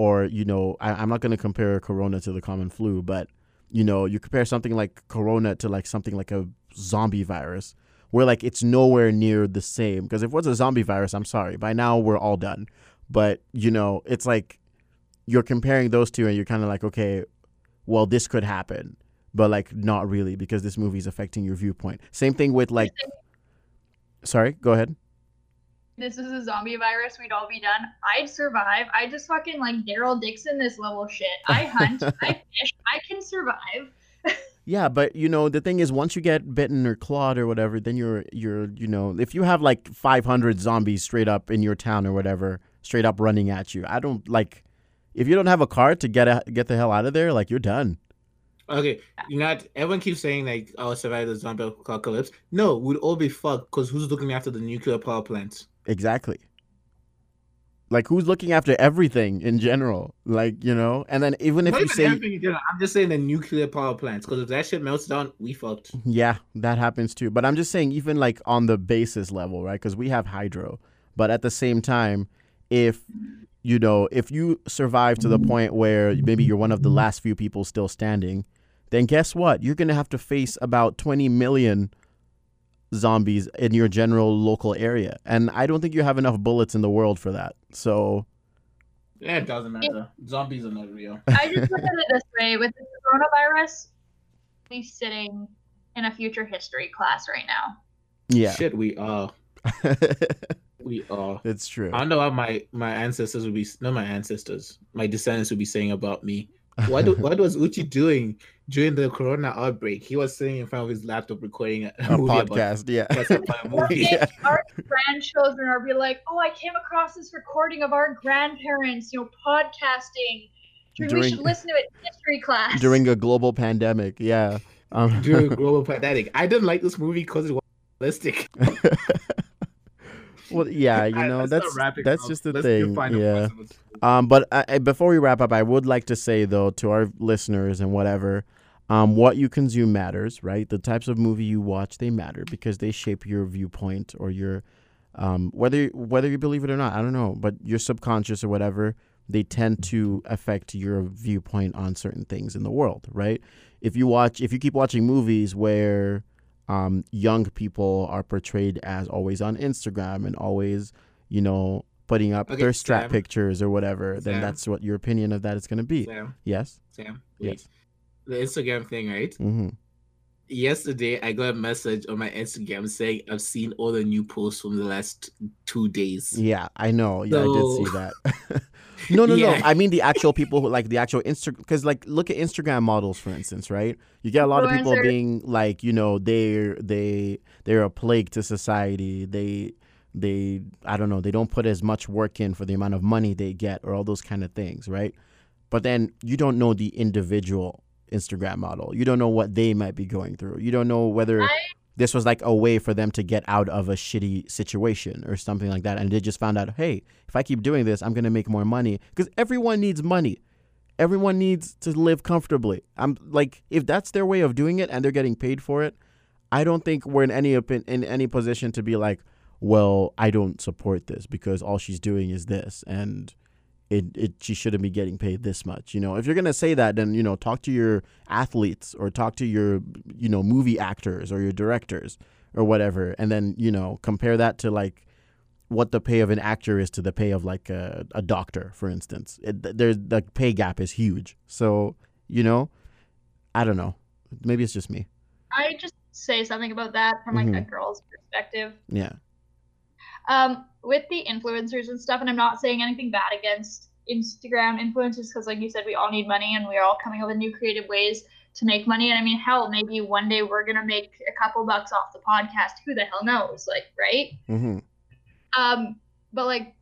or you know I, i'm not going to compare corona to the common flu but you know you compare something like corona to like something like a zombie virus where like it's nowhere near the same. Because if it was a zombie virus i'm sorry by now we're all done. But you know it's like you're comparing those two and you're kind of like okay well this could happen but like not really because this movie is affecting your viewpoint. Same thing with like sorry go ahead this is a zombie virus, we'd all be done. I'd survive. I just fucking like Daryl Dixon this level shit. I hunt, I fish, I can survive. Yeah, but you know the thing is, once you get bitten or clawed or whatever, then you're you're you know if you have like 500 zombies straight up in your town or whatever, straight up running at you, I don't like. If you don't have a car to get a, get the hell out of there, like you're done. Okay, you know, what? everyone keeps saying like, "I'll survive the zombie apocalypse." No, we'd all be fucked because who's looking after the nuclear power plants? Exactly. Like who's looking after everything in general? Like you know, and then even if Not you even say everything in general, I'm just saying the nuclear power plants because if that shit melts down, we fucked. Yeah, that happens too. But I'm just saying, even like on the basis level, right? Because we have hydro. But at the same time, if you know, if you survive to the point where maybe you're one of the last few people still standing, then guess what? You're going to have to face about 20 million zombies in your general local area. And I don't think you have enough bullets in the world for that. So, Yeah, it doesn't matter. Zombies are not real. I just look at it this way: with the coronavirus, he's sitting in a future history class right now. yeah. Shit, we are. We are. it's true. I know what my my ancestors would be. Not my ancestors. My descendants would be saying about me. What what was Uchi doing during the corona outbreak? He was sitting in front of his laptop recording a, A movie about- podcast, yeah. What's up, my movie? Yeah. Our grandchildren are be like, "Oh, I came across this recording of our grandparents, you know, podcasting. During- we should listen to it in history class." During a global pandemic, yeah. Um, during a global pandemic. I didn't like this movie because it was realistic. well, yeah, you know, let's not that's that's just the Let's thing. Yeah. Um, but I, I- before we wrap up, I would like to say though to our listeners and whatever, um, what you consume matters, right? The types of movie you watch they matter because they shape your viewpoint or your, um, whether whether you believe it or not. I don't know, but your subconscious or whatever they tend to affect your viewpoint on certain things in the world, right? If you watch, if you keep watching movies where um, young people are portrayed as always on Instagram and always, you know, putting up Okay, their strap Sam. pictures or whatever, then that's what your opinion of that is going to be. Sam, Yes. Sam, wait. Yes. The Instagram thing, right? hmm Yesterday, I got a message on my Instagram saying I've seen all the new posts from the last two days. Yeah, I know. Yeah, I did see that. no, no, Yeah. no. I mean the actual people who like the actual Insta. Because like, look at Instagram models, for instance, right? You get a lot of people being like, you know, they're they they're a plague to society. They they I don't know. They don't put as much work in for the amount of money they get, or all those kind of things, right? But then you don't know the individual Instagram model. You don't know what they might be going through. You don't know whether I- this was like a way for them to get out of a shitty situation or something like that. And they just found out, hey, if I keep doing this, I'm going to make more money because everyone needs money. Everyone needs to live comfortably. I'm like, if that's their way of doing it and they're getting paid for it, I don't think we're in any opi- in any position to be like, well, I don't support this because all she's doing is this and it, it she shouldn't be getting paid this much. You know, if you're gonna say that, then you know, talk to your athletes or talk to your you know movie actors or your directors or whatever, and then you know compare that to like what the pay of an actor is to the pay of like a, a doctor, for instance. It, there's the pay gap is huge. So you know, I don't know. Maybe it's just me. I just say something about that from like a Mhm. girl's perspective. Yeah. Um, with the influencers and stuff, and I'm not saying anything bad against Instagram influencers because, like you said, we all need money and we're all coming up with new creative ways to make money. And I mean, hell, maybe one day we're gonna make a couple bucks off the podcast. Who the hell knows? Like, right? Mm-hmm. Um, but like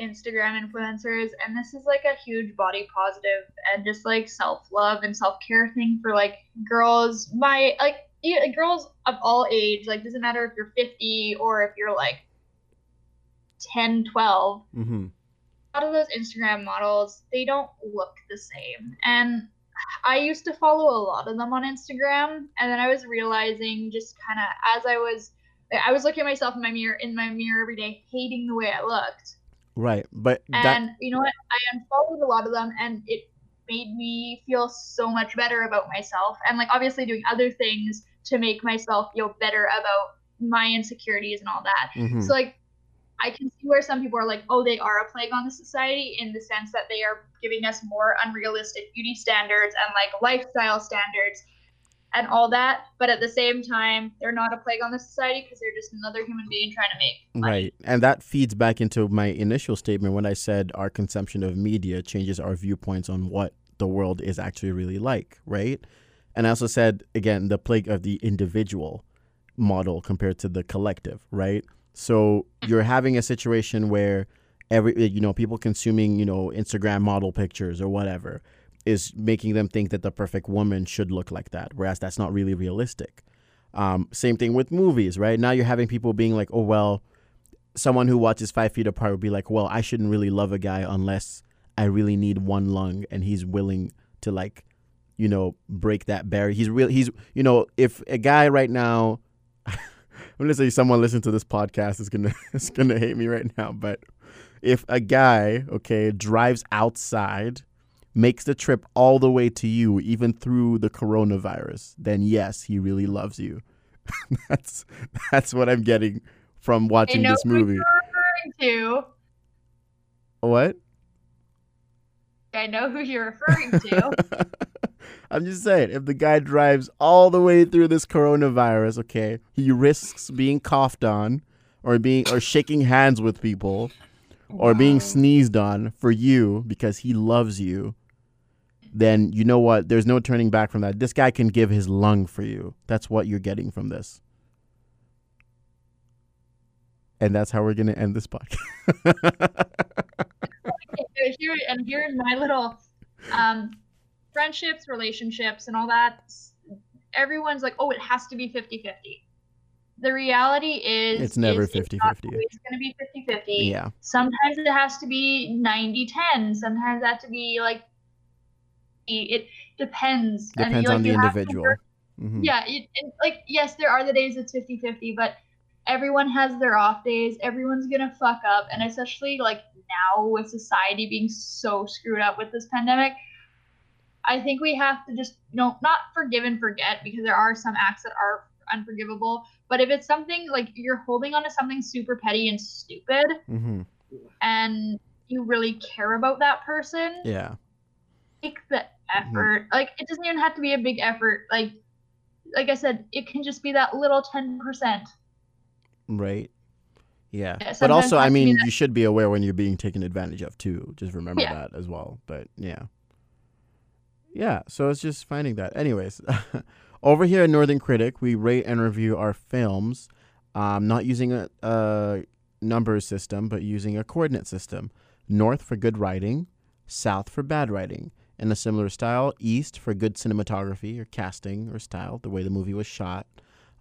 Instagram influencers, and this is like a huge body positive and just like self love and self care thing for like girls, my like yeah, girls of all age. Like, doesn't matter if you're 50 or if you're like 10, 12. hmm A lot of those Instagram models, they don't look the same. And I used to follow a lot of them on Instagram, and then I was realizing just kind of as I was, I was looking at myself in my mirror in my mirror every day, hating the way I looked. Right. But that And you know what? I unfollowed a lot of them, and it made me feel so much better about myself. And like obviously doing other things to make myself feel better about my insecurities and all that. mhm. So like I can see where some people are like, oh, they are a plague on the society in the sense that they are giving us more unrealistic beauty standards and like lifestyle standards and all that. But at the same time, they're not a plague on the society because they're just another human being trying to make money. Right. And that feeds back into my initial statement when I said our consumption of media changes our viewpoints on what the world is actually really like, right? And I also said, again, the plague of the individual model compared to the collective, right? So you're having a situation where every, you know, people consuming, you know, Instagram model pictures or whatever is making them think that the perfect woman should look like that, whereas that's not really realistic. Um, same thing with movies, right? Now you're having people being like, oh, well, someone who watches Five Feet Apart would be like, well, I shouldn't really love a guy unless I really need one lung and he's willing to like, you know, break that barrier. He's real. He's, you know, if a guy right now, I'm gonna say someone listening to this podcast is gonna is gonna hate me right now, but if a guy, okay, drives outside, makes the trip all the way to you, even through the coronavirus, then yes, he really loves you. that's that's what I'm getting from watching this movie. to. What? I know who you're referring to. I'm just saying, if the guy drives all the way through this coronavirus, okay, he risks being coughed on, or being or shaking hands with people, or being sneezed on for you because he loves you. Then you know what? There's no turning back from that. This guy can give his lung for you. That's what you're getting from this. And that's how we're gonna end this podcast. So here and here's my little um friendships relationships and all that everyone's like oh it has to be 50-50 the reality is It's never is it's not 50-50. It's going to be 50-50 yeah. sometimes it has to be 90-10 sometimes it has to be like it depends And Depends you- on the you have to individual. Mhm. yeah it, and, like yes there are the days it's 50-50 but everyone has their off days everyone's gonna fuck up and especially like now with society being so screwed up with this pandemic i think we have to just you know not forgive and forget because there are some acts that are unforgivable but if it's something like you're holding on to something super petty and stupid Mhm. and you really care about that person Yeah. take the effort. Like it doesn't even have to be a big effort. Like like I said, it can just be that little ten percent. Right. Yeah. Yeah, but also, I has to be mean, you should be aware when you're being taken advantage of too. Just remember Yeah. that as well. But yeah. Yeah. So it's just finding that. Anyways, over here at Northern Critic, we rate and review our films, um, not using a, a number system, but using a coordinate system. North for good writing, south for bad writing. In a similar style, east for good cinematography or casting or style, the way the movie was shot,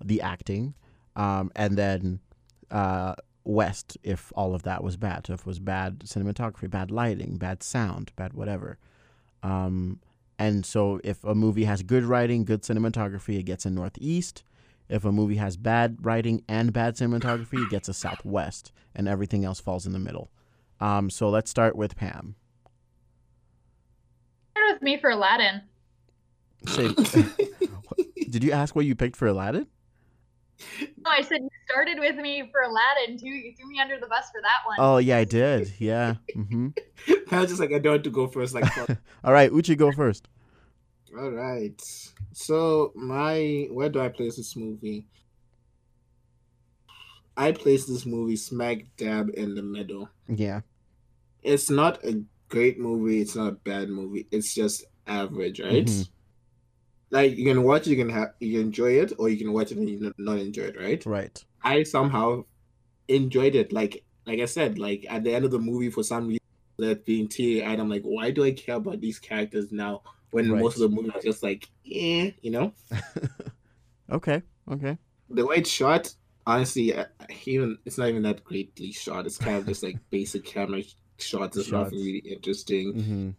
the acting, um, and then uh, west if all of that was bad. So if it was bad cinematography, bad lighting, bad sound, bad whatever. Um, and so if a movie has good writing, good cinematography, it gets a northeast. If a movie has bad writing and bad cinematography, it gets a southwest, and everything else falls in the middle. Um, so let's start with Pam. Start with me for Aladdin. Say, did you ask what you picked for Aladdin? No, I said you started with me for Aladdin too. You threw me under the bus for that one. Oh yeah, I did. Yeah. hmm I was just like, I don't want to go first. Like. All right, Uchi, go first. all right. So my, where do I place this movie? I place this movie smack dab in the middle. Yeah. It's not a great movie. It's not a bad movie. It's just average, right? Mhm. Like you can watch you can have, you can enjoy it, or you can watch it and you not enjoy it, right? Right. I somehow enjoyed it. Like like I said, like at the end of the movie, for some reason, that being teary eyed, I'm like, why do I care about these characters now? When Right. most of the movie was just like, eh, you know. Okay. Okay. The way it's shot, honestly, uh, even it's not even that greatly shot. It's kind of just like basic camera shots. It's Shots. nothing really interesting. hmm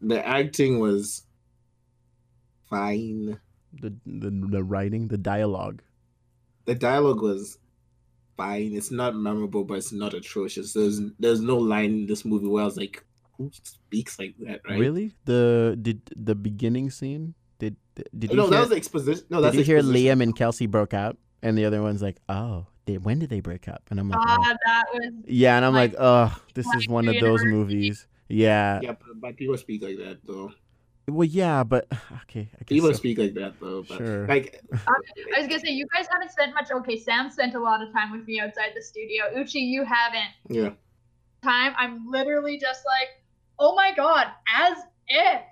The acting was fine. The, the the writing, the dialogue. The dialogue was fine. It's not memorable, but it's not atrocious. There's there's no line in this movie where I was like, who speaks like that, right? Really? The did the beginning scene? Did did you no, hear, that was the exposition. No, did that's you hear exposition. Liam and Kelsey broke up, and the other one's like, oh, they, when did they break up? And I'm like, Ah, oh. that was yeah, and I'm like, like, oh, this is one of those movies. Yeah. Yeah, but, but people speak like that though. Well, yeah, but okay, I guess People so. speak like that though. But Sure. like, um, I was gonna say you guys haven't spent much. Okay, Sam spent a lot of time with me outside the studio. Uchi, you haven't. yeah, Time. I'm literally just like, oh my god, as if.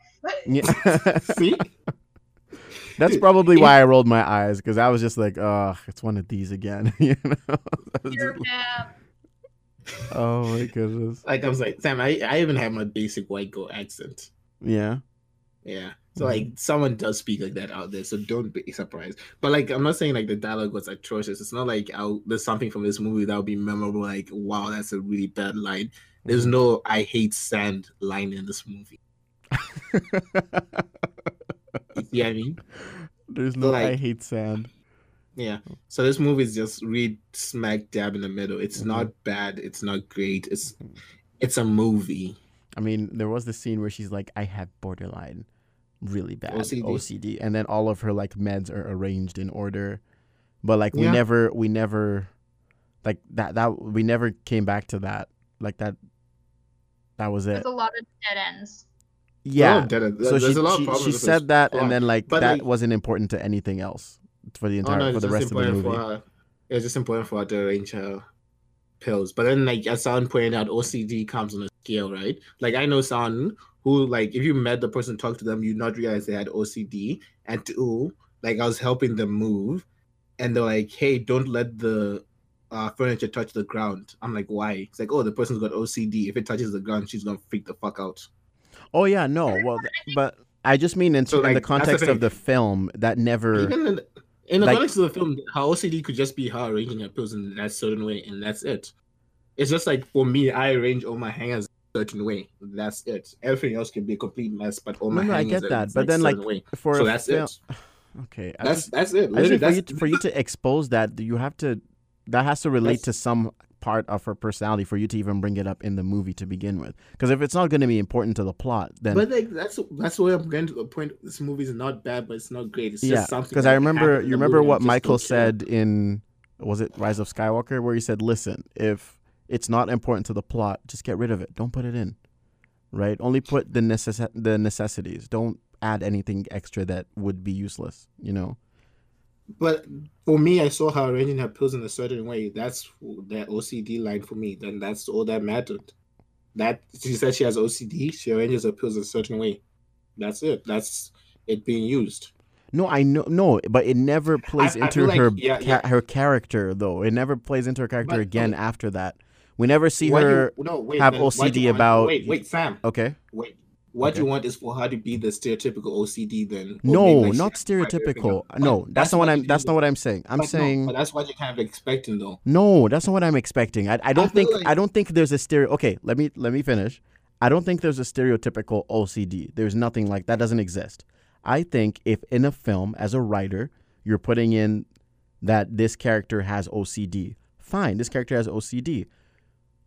Yeah. see, That's probably why I rolled my eyes because I was just like, oh, it's one of these again. you know? I was You're just- Pam. oh my goodness. like I was like, Sam, I, I even have my basic white girl accent. Yeah. Yeah. So Mhm. like someone does speak like that out there, so don't be surprised. But like I'm not saying like the dialogue was atrocious. It's not like I'll, there's something from this movie that would be memorable. Like wow, that's a really bad line. There's Mm-hmm. no I hate sand line in this movie. You see what I mean? There's no I hate sand. Yeah. So this movie is just read smack dab in the middle. It's Mhm. not bad. It's not great. It's Mhm. it's a movie. I mean, there was the scene where she's like, "I have borderline, really bad OCD. OCD. and then all of her like meds are arranged in order, but like we Yeah. never, we never, like that that we never came back to that. Like that, that was it. There's a lot of dead ends. Yeah. Oh, there- there- so there's she a lot of she, problems she said this that, and then like But, that like- wasn't important to anything else for the Oh, entire no, for the rest of the movie. For her. It's just important for her to arrange her pills. But then, like as someone pointed out, OCD comes on a scale, right? Like I know someone who, like, if you met the person, talk to them, you'd not realize they had OCD, and two, like I was helping them move, and they're like, "Hey, don't let the uh, furniture touch the ground." I'm like, "Why?" It's like, "Oh, the person's got OCD. If it touches the ground, she's gonna freak the fuck out." Oh yeah, no, well, but I just mean in, So, in the like, the context of the film that never. Even in, in the Like- context of the film, her OCD could just be her arranging her pills in that certain way, and that's it. It's just like for me, I arrange all my hangers a certain way. That's it. Everything else can be a complete mess, but all No, my no, I get that, but then, like, way. for so that's it. Okay, I That's just, that's it. Literally, think for you to, for you to expose that you have to that has to relate That's- to some part of her personality for you to even bring it up in the movie to begin with. Because if it's not going to be important to the plot, then But like that's that's where I'm getting to the point. This movie is not bad, but it's not great. It's yeah. just something. Because I remember you remember what Michael said in was it Rise of Skywalker where he said, "Listen, if it's not important to the plot, just get rid of it. Don't put it in. Right? Only put the necess- the necessities. Don't add anything extra that would be useless. You know." But for me, I saw her arranging her pills in a certain way. That's the OCD line for me. Then that's all that mattered. That she said she has OCD. She arranges her pills a certain way. That's it. That's it being used. No, I know, no, but it never plays I into like- her yeah, ca- her character though. It never plays into her character But, again okay. after that. We never see What her. you, no, wait, have OCD about- Wait, wait, Sam. Okay, Wait. What Okay. you want is for her to be the stereotypical OCD then? no, like, not stereotypical. No, that's, not what I'm. That's not what I'm saying. I'm But no, saying but that's what you're kind of expecting though. no. That's not what I'm expecting. I, I don't feel think. like- I don't think there's a stereo. Okay, let me let me finish. I don't think there's a stereotypical OCD. There's nothing like that. Doesn't exist. I think if in a film as a writer you're putting in that this character has OCD, fine. This character has OCD.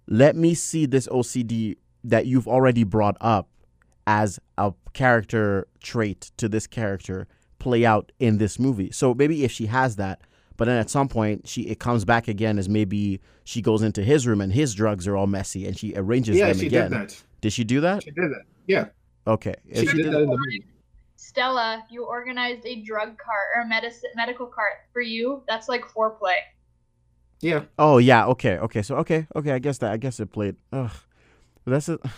Let me see this OCD that you've already brought up as a character trait to this character play out in this movie. So maybe if she has that, but then at some point she it comes back again as maybe she goes into his room and his drugs are all messy and she arranges Yeah, them she again. did that. Did she do that? She did that. Yeah, Okay. she, she did did that in the movie. Stella, you organized a drug cart or a medic- medical cart for you. That's like foreplay. Yeah, Oh yeah, okay, okay. So okay, okay. I guess that I guess it played. Ugh, but that's it.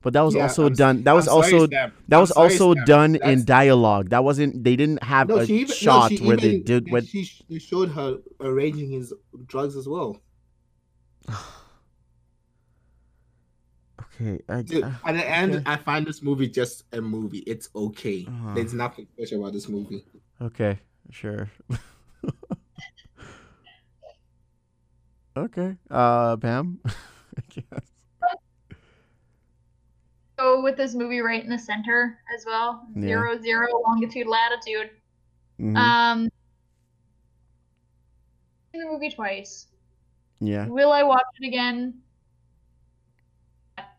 But that was Yeah, also I'm done. That was I'm sorry, also Sam. that I'm was sorry, also done in dialogue. That wasn't. They didn't have No, a even, shot no, where they did. When, She, she showed her arranging his drugs as well. okay, I, Dude, uh, at the end, okay. I find this movie just a movie. It's okay. Uh-huh. There's nothing special about this movie. okay, sure. okay, uh, Pam. I guess. Go with this movie right in the center as well. Yeah. Zero zero longitude latitude. Mhm, Um, seen the movie twice. yeah. Will I watch it again?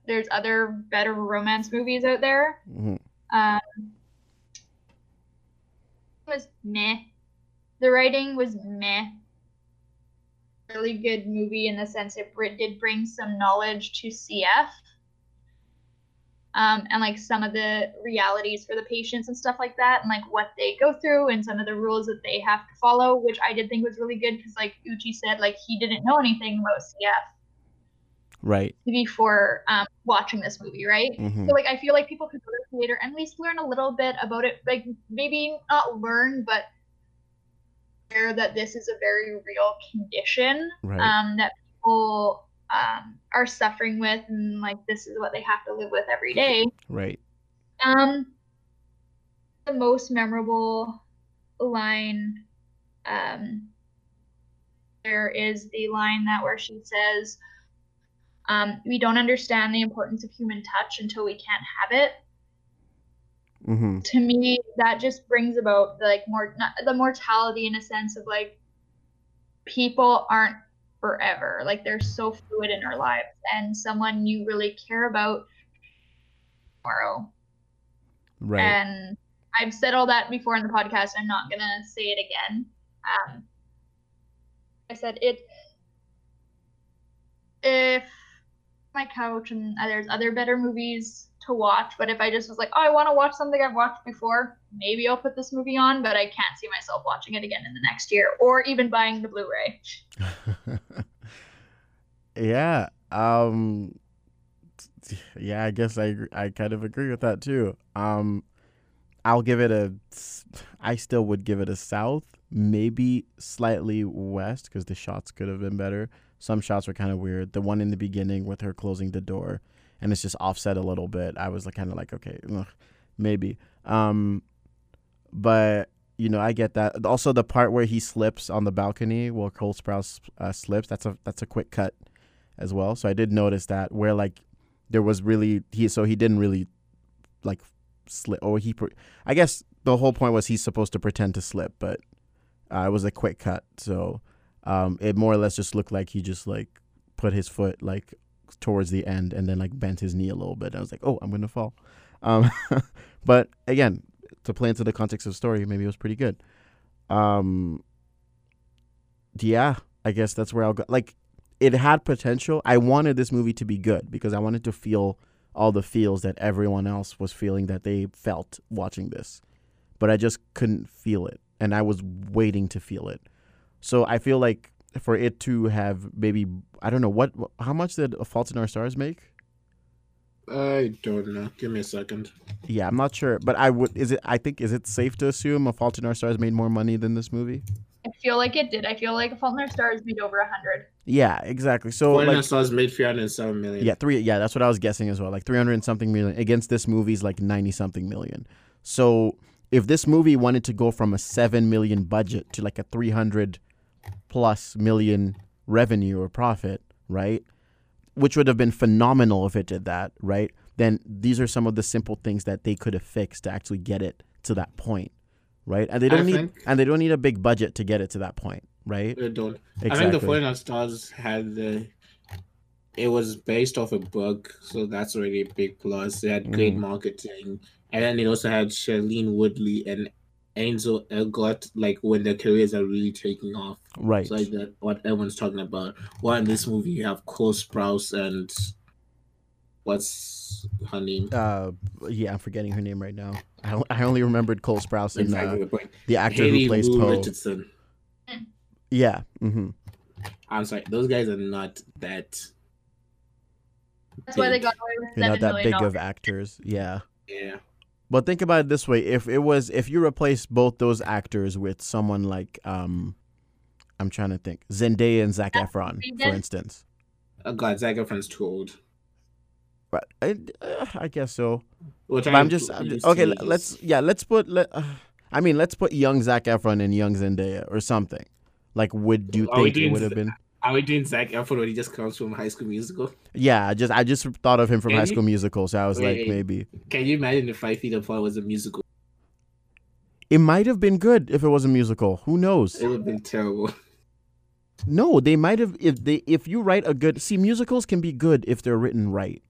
There's other better romance movies out there. mhm. Um, it was meh. The writing was meh. Really good movie in the sense it br- did bring some knowledge to CF. Um, and like some of the realities for the patients and stuff like that, and like what they go through, and some of the rules that they have to follow, which I did think was really good because, like Uchi said, like he didn't know anything about CF Right. before um, watching this movie, right? hmm So like I feel like people could go to the theater and at least learn a little bit about it. Like maybe not learn, but aware that this is a very real condition Right. um, that people um, are suffering with, and like this is what they have to live with every day. right. Um, the most memorable line, um, there is the line that where she says, um, "We don't understand the importance of human touch until we can't have it." Mm-hmm. to me that just brings about like more the mortality in a sense of like people aren't forever like they're so fluid in our lives and someone you really care about tomorrow Right. and i've said all that before in the podcast i'm not gonna say it again um i said it if my couch and there's other better movies to watch but if i just was like oh i want to watch something i've watched before maybe i'll put this movie on but i can't see myself watching it again in the next year or even buying the blu-ray yeah. Um. Yeah, I guess I I kind of agree with that too. Um, I'll give it a, I still would give it a south, maybe slightly west because the shots could have been better. Some shots were kind of weird. The one in the beginning with her closing the door, and it's just offset a little bit. I was like, kind of like, okay, ugh, maybe. Um, but you know, I get that. Also, the part where he slips on the balcony, where Cole Sprouse uh, slips, that's a that's a quick cut as well. So I did notice that where like there was really he so he didn't really like slip or he pre- I guess the whole point was he's supposed to pretend to slip, but uh, it was a quick cut. So um, it more or less just looked like he just like put his foot like towards the end and then like bent his knee a little bit. I was like, oh, I'm gonna fall. Um, but again, to play into the context of the story, maybe it was pretty good. Um, yeah, I guess that's where I'll go. Like, it had potential. I wanted this movie to be good because I wanted to feel all the feels that everyone else was feeling that they felt watching this, but I just couldn't feel it, and I was waiting to feel it. So I feel like for it to have maybe I don't know what how much did A Fault in Our Stars make? I don't know. Give me a second. Yeah, I'm not sure, but I would. Is it? I think is it safe to assume A Fault in Our Stars made more money than this movie? i feel like it did i feel like fault in our stars made over a hundred Yeah, exactly. So Foreign like, Stars made 307 million. yeah, three. Yeah, that's what I was guessing as well. Like three hundred and something million against this movie's like ninety something million. So if this movie wanted to go from a seven million budget to like a three hundred plus million revenue or profit, right? Which would have been phenomenal if it did that, right? Then these are some of the simple things that they could have fixed to actually get it to that point, right? And they don't need and they don't need a big budget to get it to that point, right? They don't. I think Exactly. the Fault in Our Stars had the. It was based off a book, so that's already a big plus. They had great Mhm. marketing, and then it also had Shailene Woodley and Ansel Elgort, like when their careers are really taking off. Right. It's like that what everyone's talking about. While in this movie you have Cole Sprouse and what's her name? uh, yeah, I'm forgetting her name right now. I, I only remembered Cole Sprouse and Exactly uh, the the actor Haley who plays Lu Poe. Richardson. Yeah. Mm-hmm. I'm sorry, those guys are not that. that's why they got away with They're not that million big of actors. Yeah. Yeah. But think about it this way: if it was, if you replace both those actors with someone like, um, I'm trying to think, Zendaya and Zac Efron, for instance. Oh God, Zac Efron's too old. But I, uh, I guess so. Which But I'm just, I'm just okay. let- Let's yeah, let's put. Let, uh, I mean, let's put young Zac Efron and young Zendaya or something. Like, would you Are think it would have Z- been? Are we doing Zac Efron when he just comes from High School Musical? Yeah, I just I just thought of him from Can High you- School Musical, so I was like, Wait. maybe Can you imagine if Five Feet Apart was a musical? it might have been good if it was a musical. Who knows? It would have been terrible. No, they might have if they if you write a good see musicals can be good if they're written right.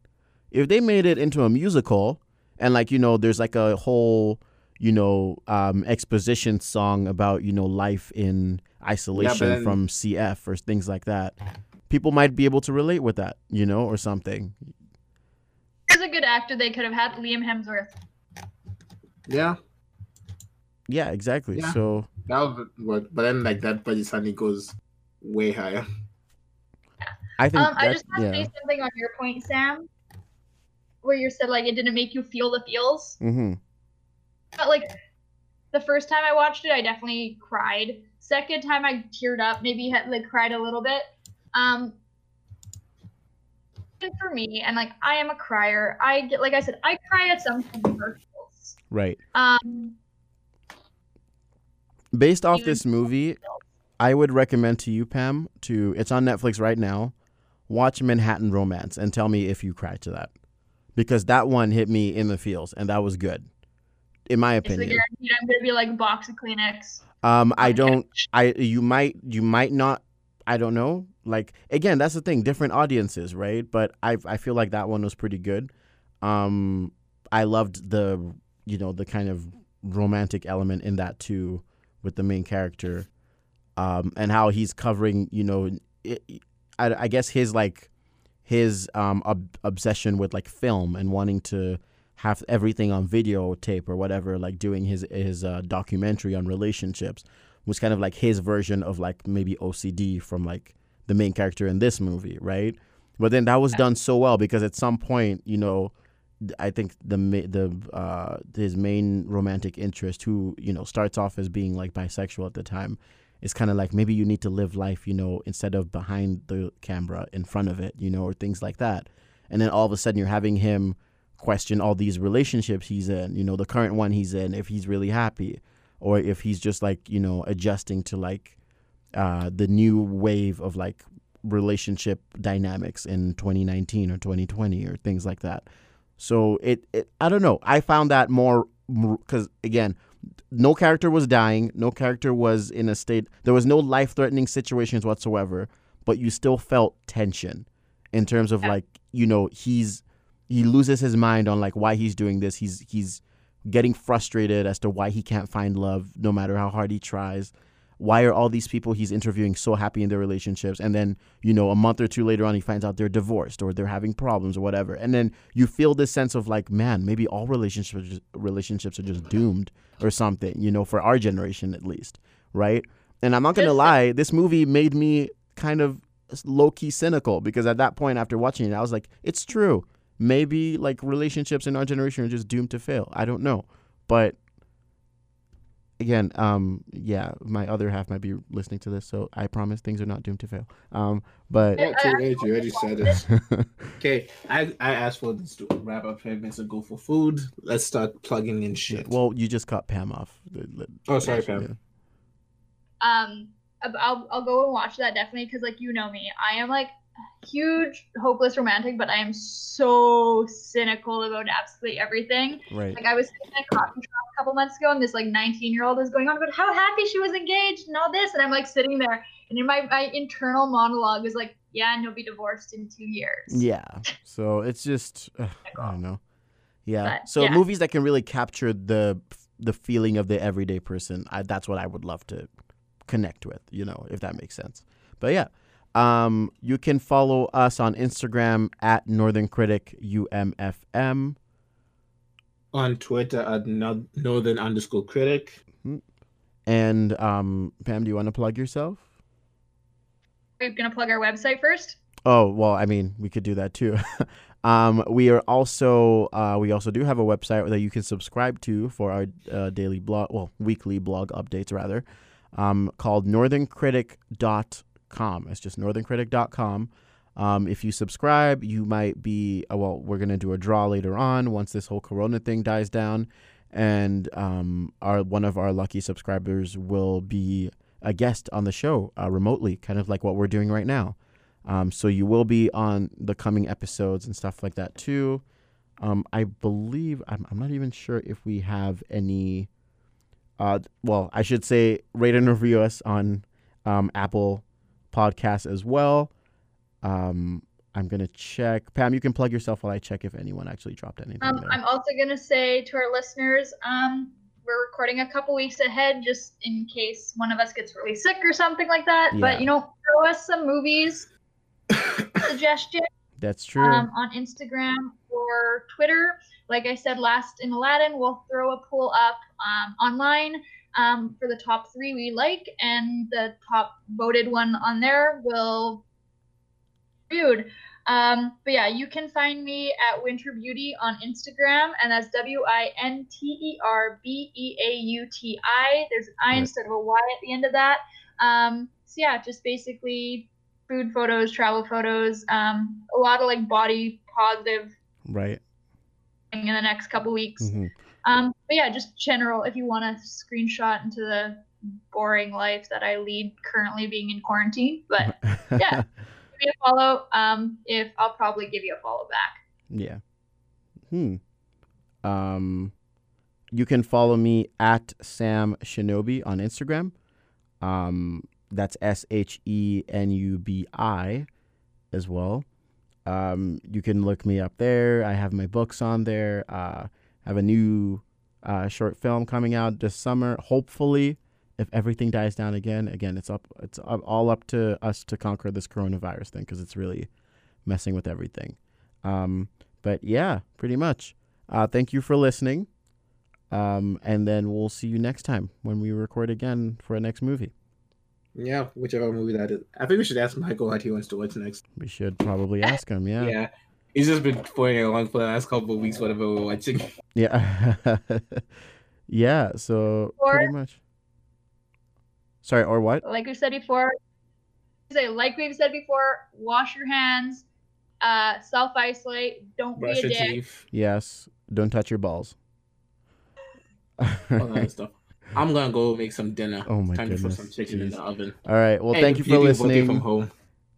If they made it into a musical and like you know there's like a whole you know um exposition song about you know life in isolation then- from CF or things like that. People might be able to relate with that, you know, or something. Here's a good actor they could have had Liam Hemsworth. Yeah, Yeah, exactly. Yeah. So that would work. But then, like that budget suddenly goes way higher. I think Um, I that, just want to say something on your point, Sam, where you said like it didn't make you feel the feels. Mm-hmm. But like the first time I watched it, I definitely cried. Second time I teared up, maybe had like cried a little bit. Um, for me, and like I am a crier. I get like I said, I cry at some commercials. Right. Um, Based off this movie, I would recommend to you, Pam, to it's on Netflix right now. Watch Manhattan Romance and tell me if you cry to that, because that one hit me in the feels and that was good. in my It's the opinion. I'm gonna be like a box of Kleenex. Um, I don't. I you might you might not. I don't know. Like again, that's the thing. Different audiences, right? But I I feel like that one was pretty good. Um, I loved the you know the kind of romantic element in that too, with the main character, um, and how he's covering you know, it, I I guess his like his um ob- obsession with like film and wanting to have everything on videotape or whatever, like doing his his uh, documentary on relationships was kind of like his version of like maybe OCD from like the main character in this movie, right? But then that was done so well because at some point, you know, I think the the uh, his main romantic interest, who you know starts off as being like bisexual at the time, is kind of like maybe you need to live life, you know, instead of behind the camera, in front of it, you know, or things like that. And then all of a sudden, you're having him question all these relationships he's in, you know, the current one he's in, if he's really happy, or if he's just like, you know, adjusting to like uh, the new wave of like relationship dynamics in 2019 or 2020 or things like that. So it, it I don't know. I found that more because again, no character was dying, no character was in a state. There was no life-threatening situations whatsoever, but you still felt tension in terms of Yeah. like you know he's he loses his mind on like why he's doing this. He's he's getting frustrated as to why he can't find love no matter how hard he tries. Why are all these people he's interviewing so happy in their relationships? And then, you know, a month or two later on, he finds out they're divorced or they're having problems or whatever. And then you feel this sense of like, man, maybe all relationships relationships are just doomed or something, you know, for our generation at least, right? And I'm not gonna lie, this movie made me kind of low key cynical because at that point, after watching it, I was like, it's true. Maybe like relationships in our generation are just doomed to fail. I don't know, but again, um, yeah, my other half might be listening to this, so I promise things are not doomed to fail. Um, but Yeah, too late. You already said it. Okay, I, I asked for this to wrap up five minutes ago for food. Let's start plugging in shit. well, you just cut Pam off. oh, sorry, Pam. Um, I'll I'll go and watch that definitely because like you know me, I am like huge hopeless romantic, but I am so cynical about absolutely everything. Right. Like I was sitting in a coffee shop a couple months ago, and this like 19 year old was going on about how happy she was engaged and all this, and I'm like sitting there, and in my my internal monologue is like, yeah, and you'll be divorced in two years. Yeah. So it's just uh, I don't know. Yeah. But, so yeah. movies that can really capture the the feeling of the everyday person, I, that's what I would love to connect with, you know, if that makes sense. But yeah. Um, you can follow us on Instagram at Northern Critic UMFM. On Twitter at no- northern underscore critic. And um, Pam, do you want to plug yourself? Are you gonna plug our website first? Oh well, I mean, we could do that too. um, we are also uh, we also do have a website that you can subscribe to for our uh, daily blog, well, weekly blog updates rather, um, called northerncritic.com. It's just northerncritic.com. Um, if you subscribe, you might be uh, well. We're gonna do a draw later on once this whole Corona thing dies down, and um, our one of our lucky subscribers will be a guest on the show uh, remotely, kind of like what we're doing right now. Um, so you will be on the coming episodes and stuff like that too. Um, I believe I'm, I'm not even sure if we have any. Uh, well, I should say rate and review us on um, Apple Podcasts as well. Um, I'm gonna check. Pam, you can plug yourself while I check if anyone actually dropped anything Um. I'm also gonna say to our listeners, um, we're recording a couple weeks ahead just in case one of us gets really sick or something like that. Yeah. But you know, throw us some movies suggestions That's true. um, on Instagram or Twitter. Like I said last in Aladdin, we'll throw a poll up um, online um, for the top three we like, and the top voted one on there will be reviewed. Um, but yeah, you can find me at Winter Beauty on Instagram, and that's W I N T E R B E A U T I. There's an I Right. instead of a Y at the end of that. Um, so yeah, just basically food photos, travel photos, um, a lot of like body positive right. in the next couple weeks. hmm Um, but yeah, just general. If you want to screenshot into the boring life that I lead currently, being in quarantine, but yeah. give me a follow. Um, if I'll probably give you a follow back. Yeah. Hmm. Um you can follow me at Sam Shinobi on Instagram. Um, that's S H E N U B I as well. Um, you can look me up there. I have my books on there. Uh, I have a new uh, short film coming out this summer. Hopefully, if everything dies down again, again, it's up. It's up, all up to us to conquer this coronavirus thing because it's really messing with everything. Um, but yeah, pretty much. Uh, thank you for listening. Um, and then we'll see you next time when we record again for a next movie. Yeah, whichever movie that is. I think we should ask Michael what he wants to watch next. We should probably ask him. Yeah. Yeah. He's just been playing along for the last couple of weeks, whatever we're watching. Yeah. yeah. So Or- pretty much. Sorry, or what? like we said before, say like we've said before, wash your hands, uh, self isolate, don't Brush be a your dick. teeth, Yes. Don't touch your balls. all that stuff. I'm gonna go make some dinner. Oh my Time to put some chicken in the oven. All right. Well, Hey, thank you for can work from listening. home.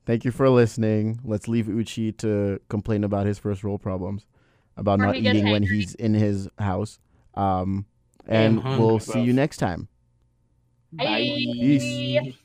Thank you for listening. Let's leave Uchi to complain about his first world problems, about Or not eating when he's in his house. Um, and we'll see you next time. Bye. Bye. Peace.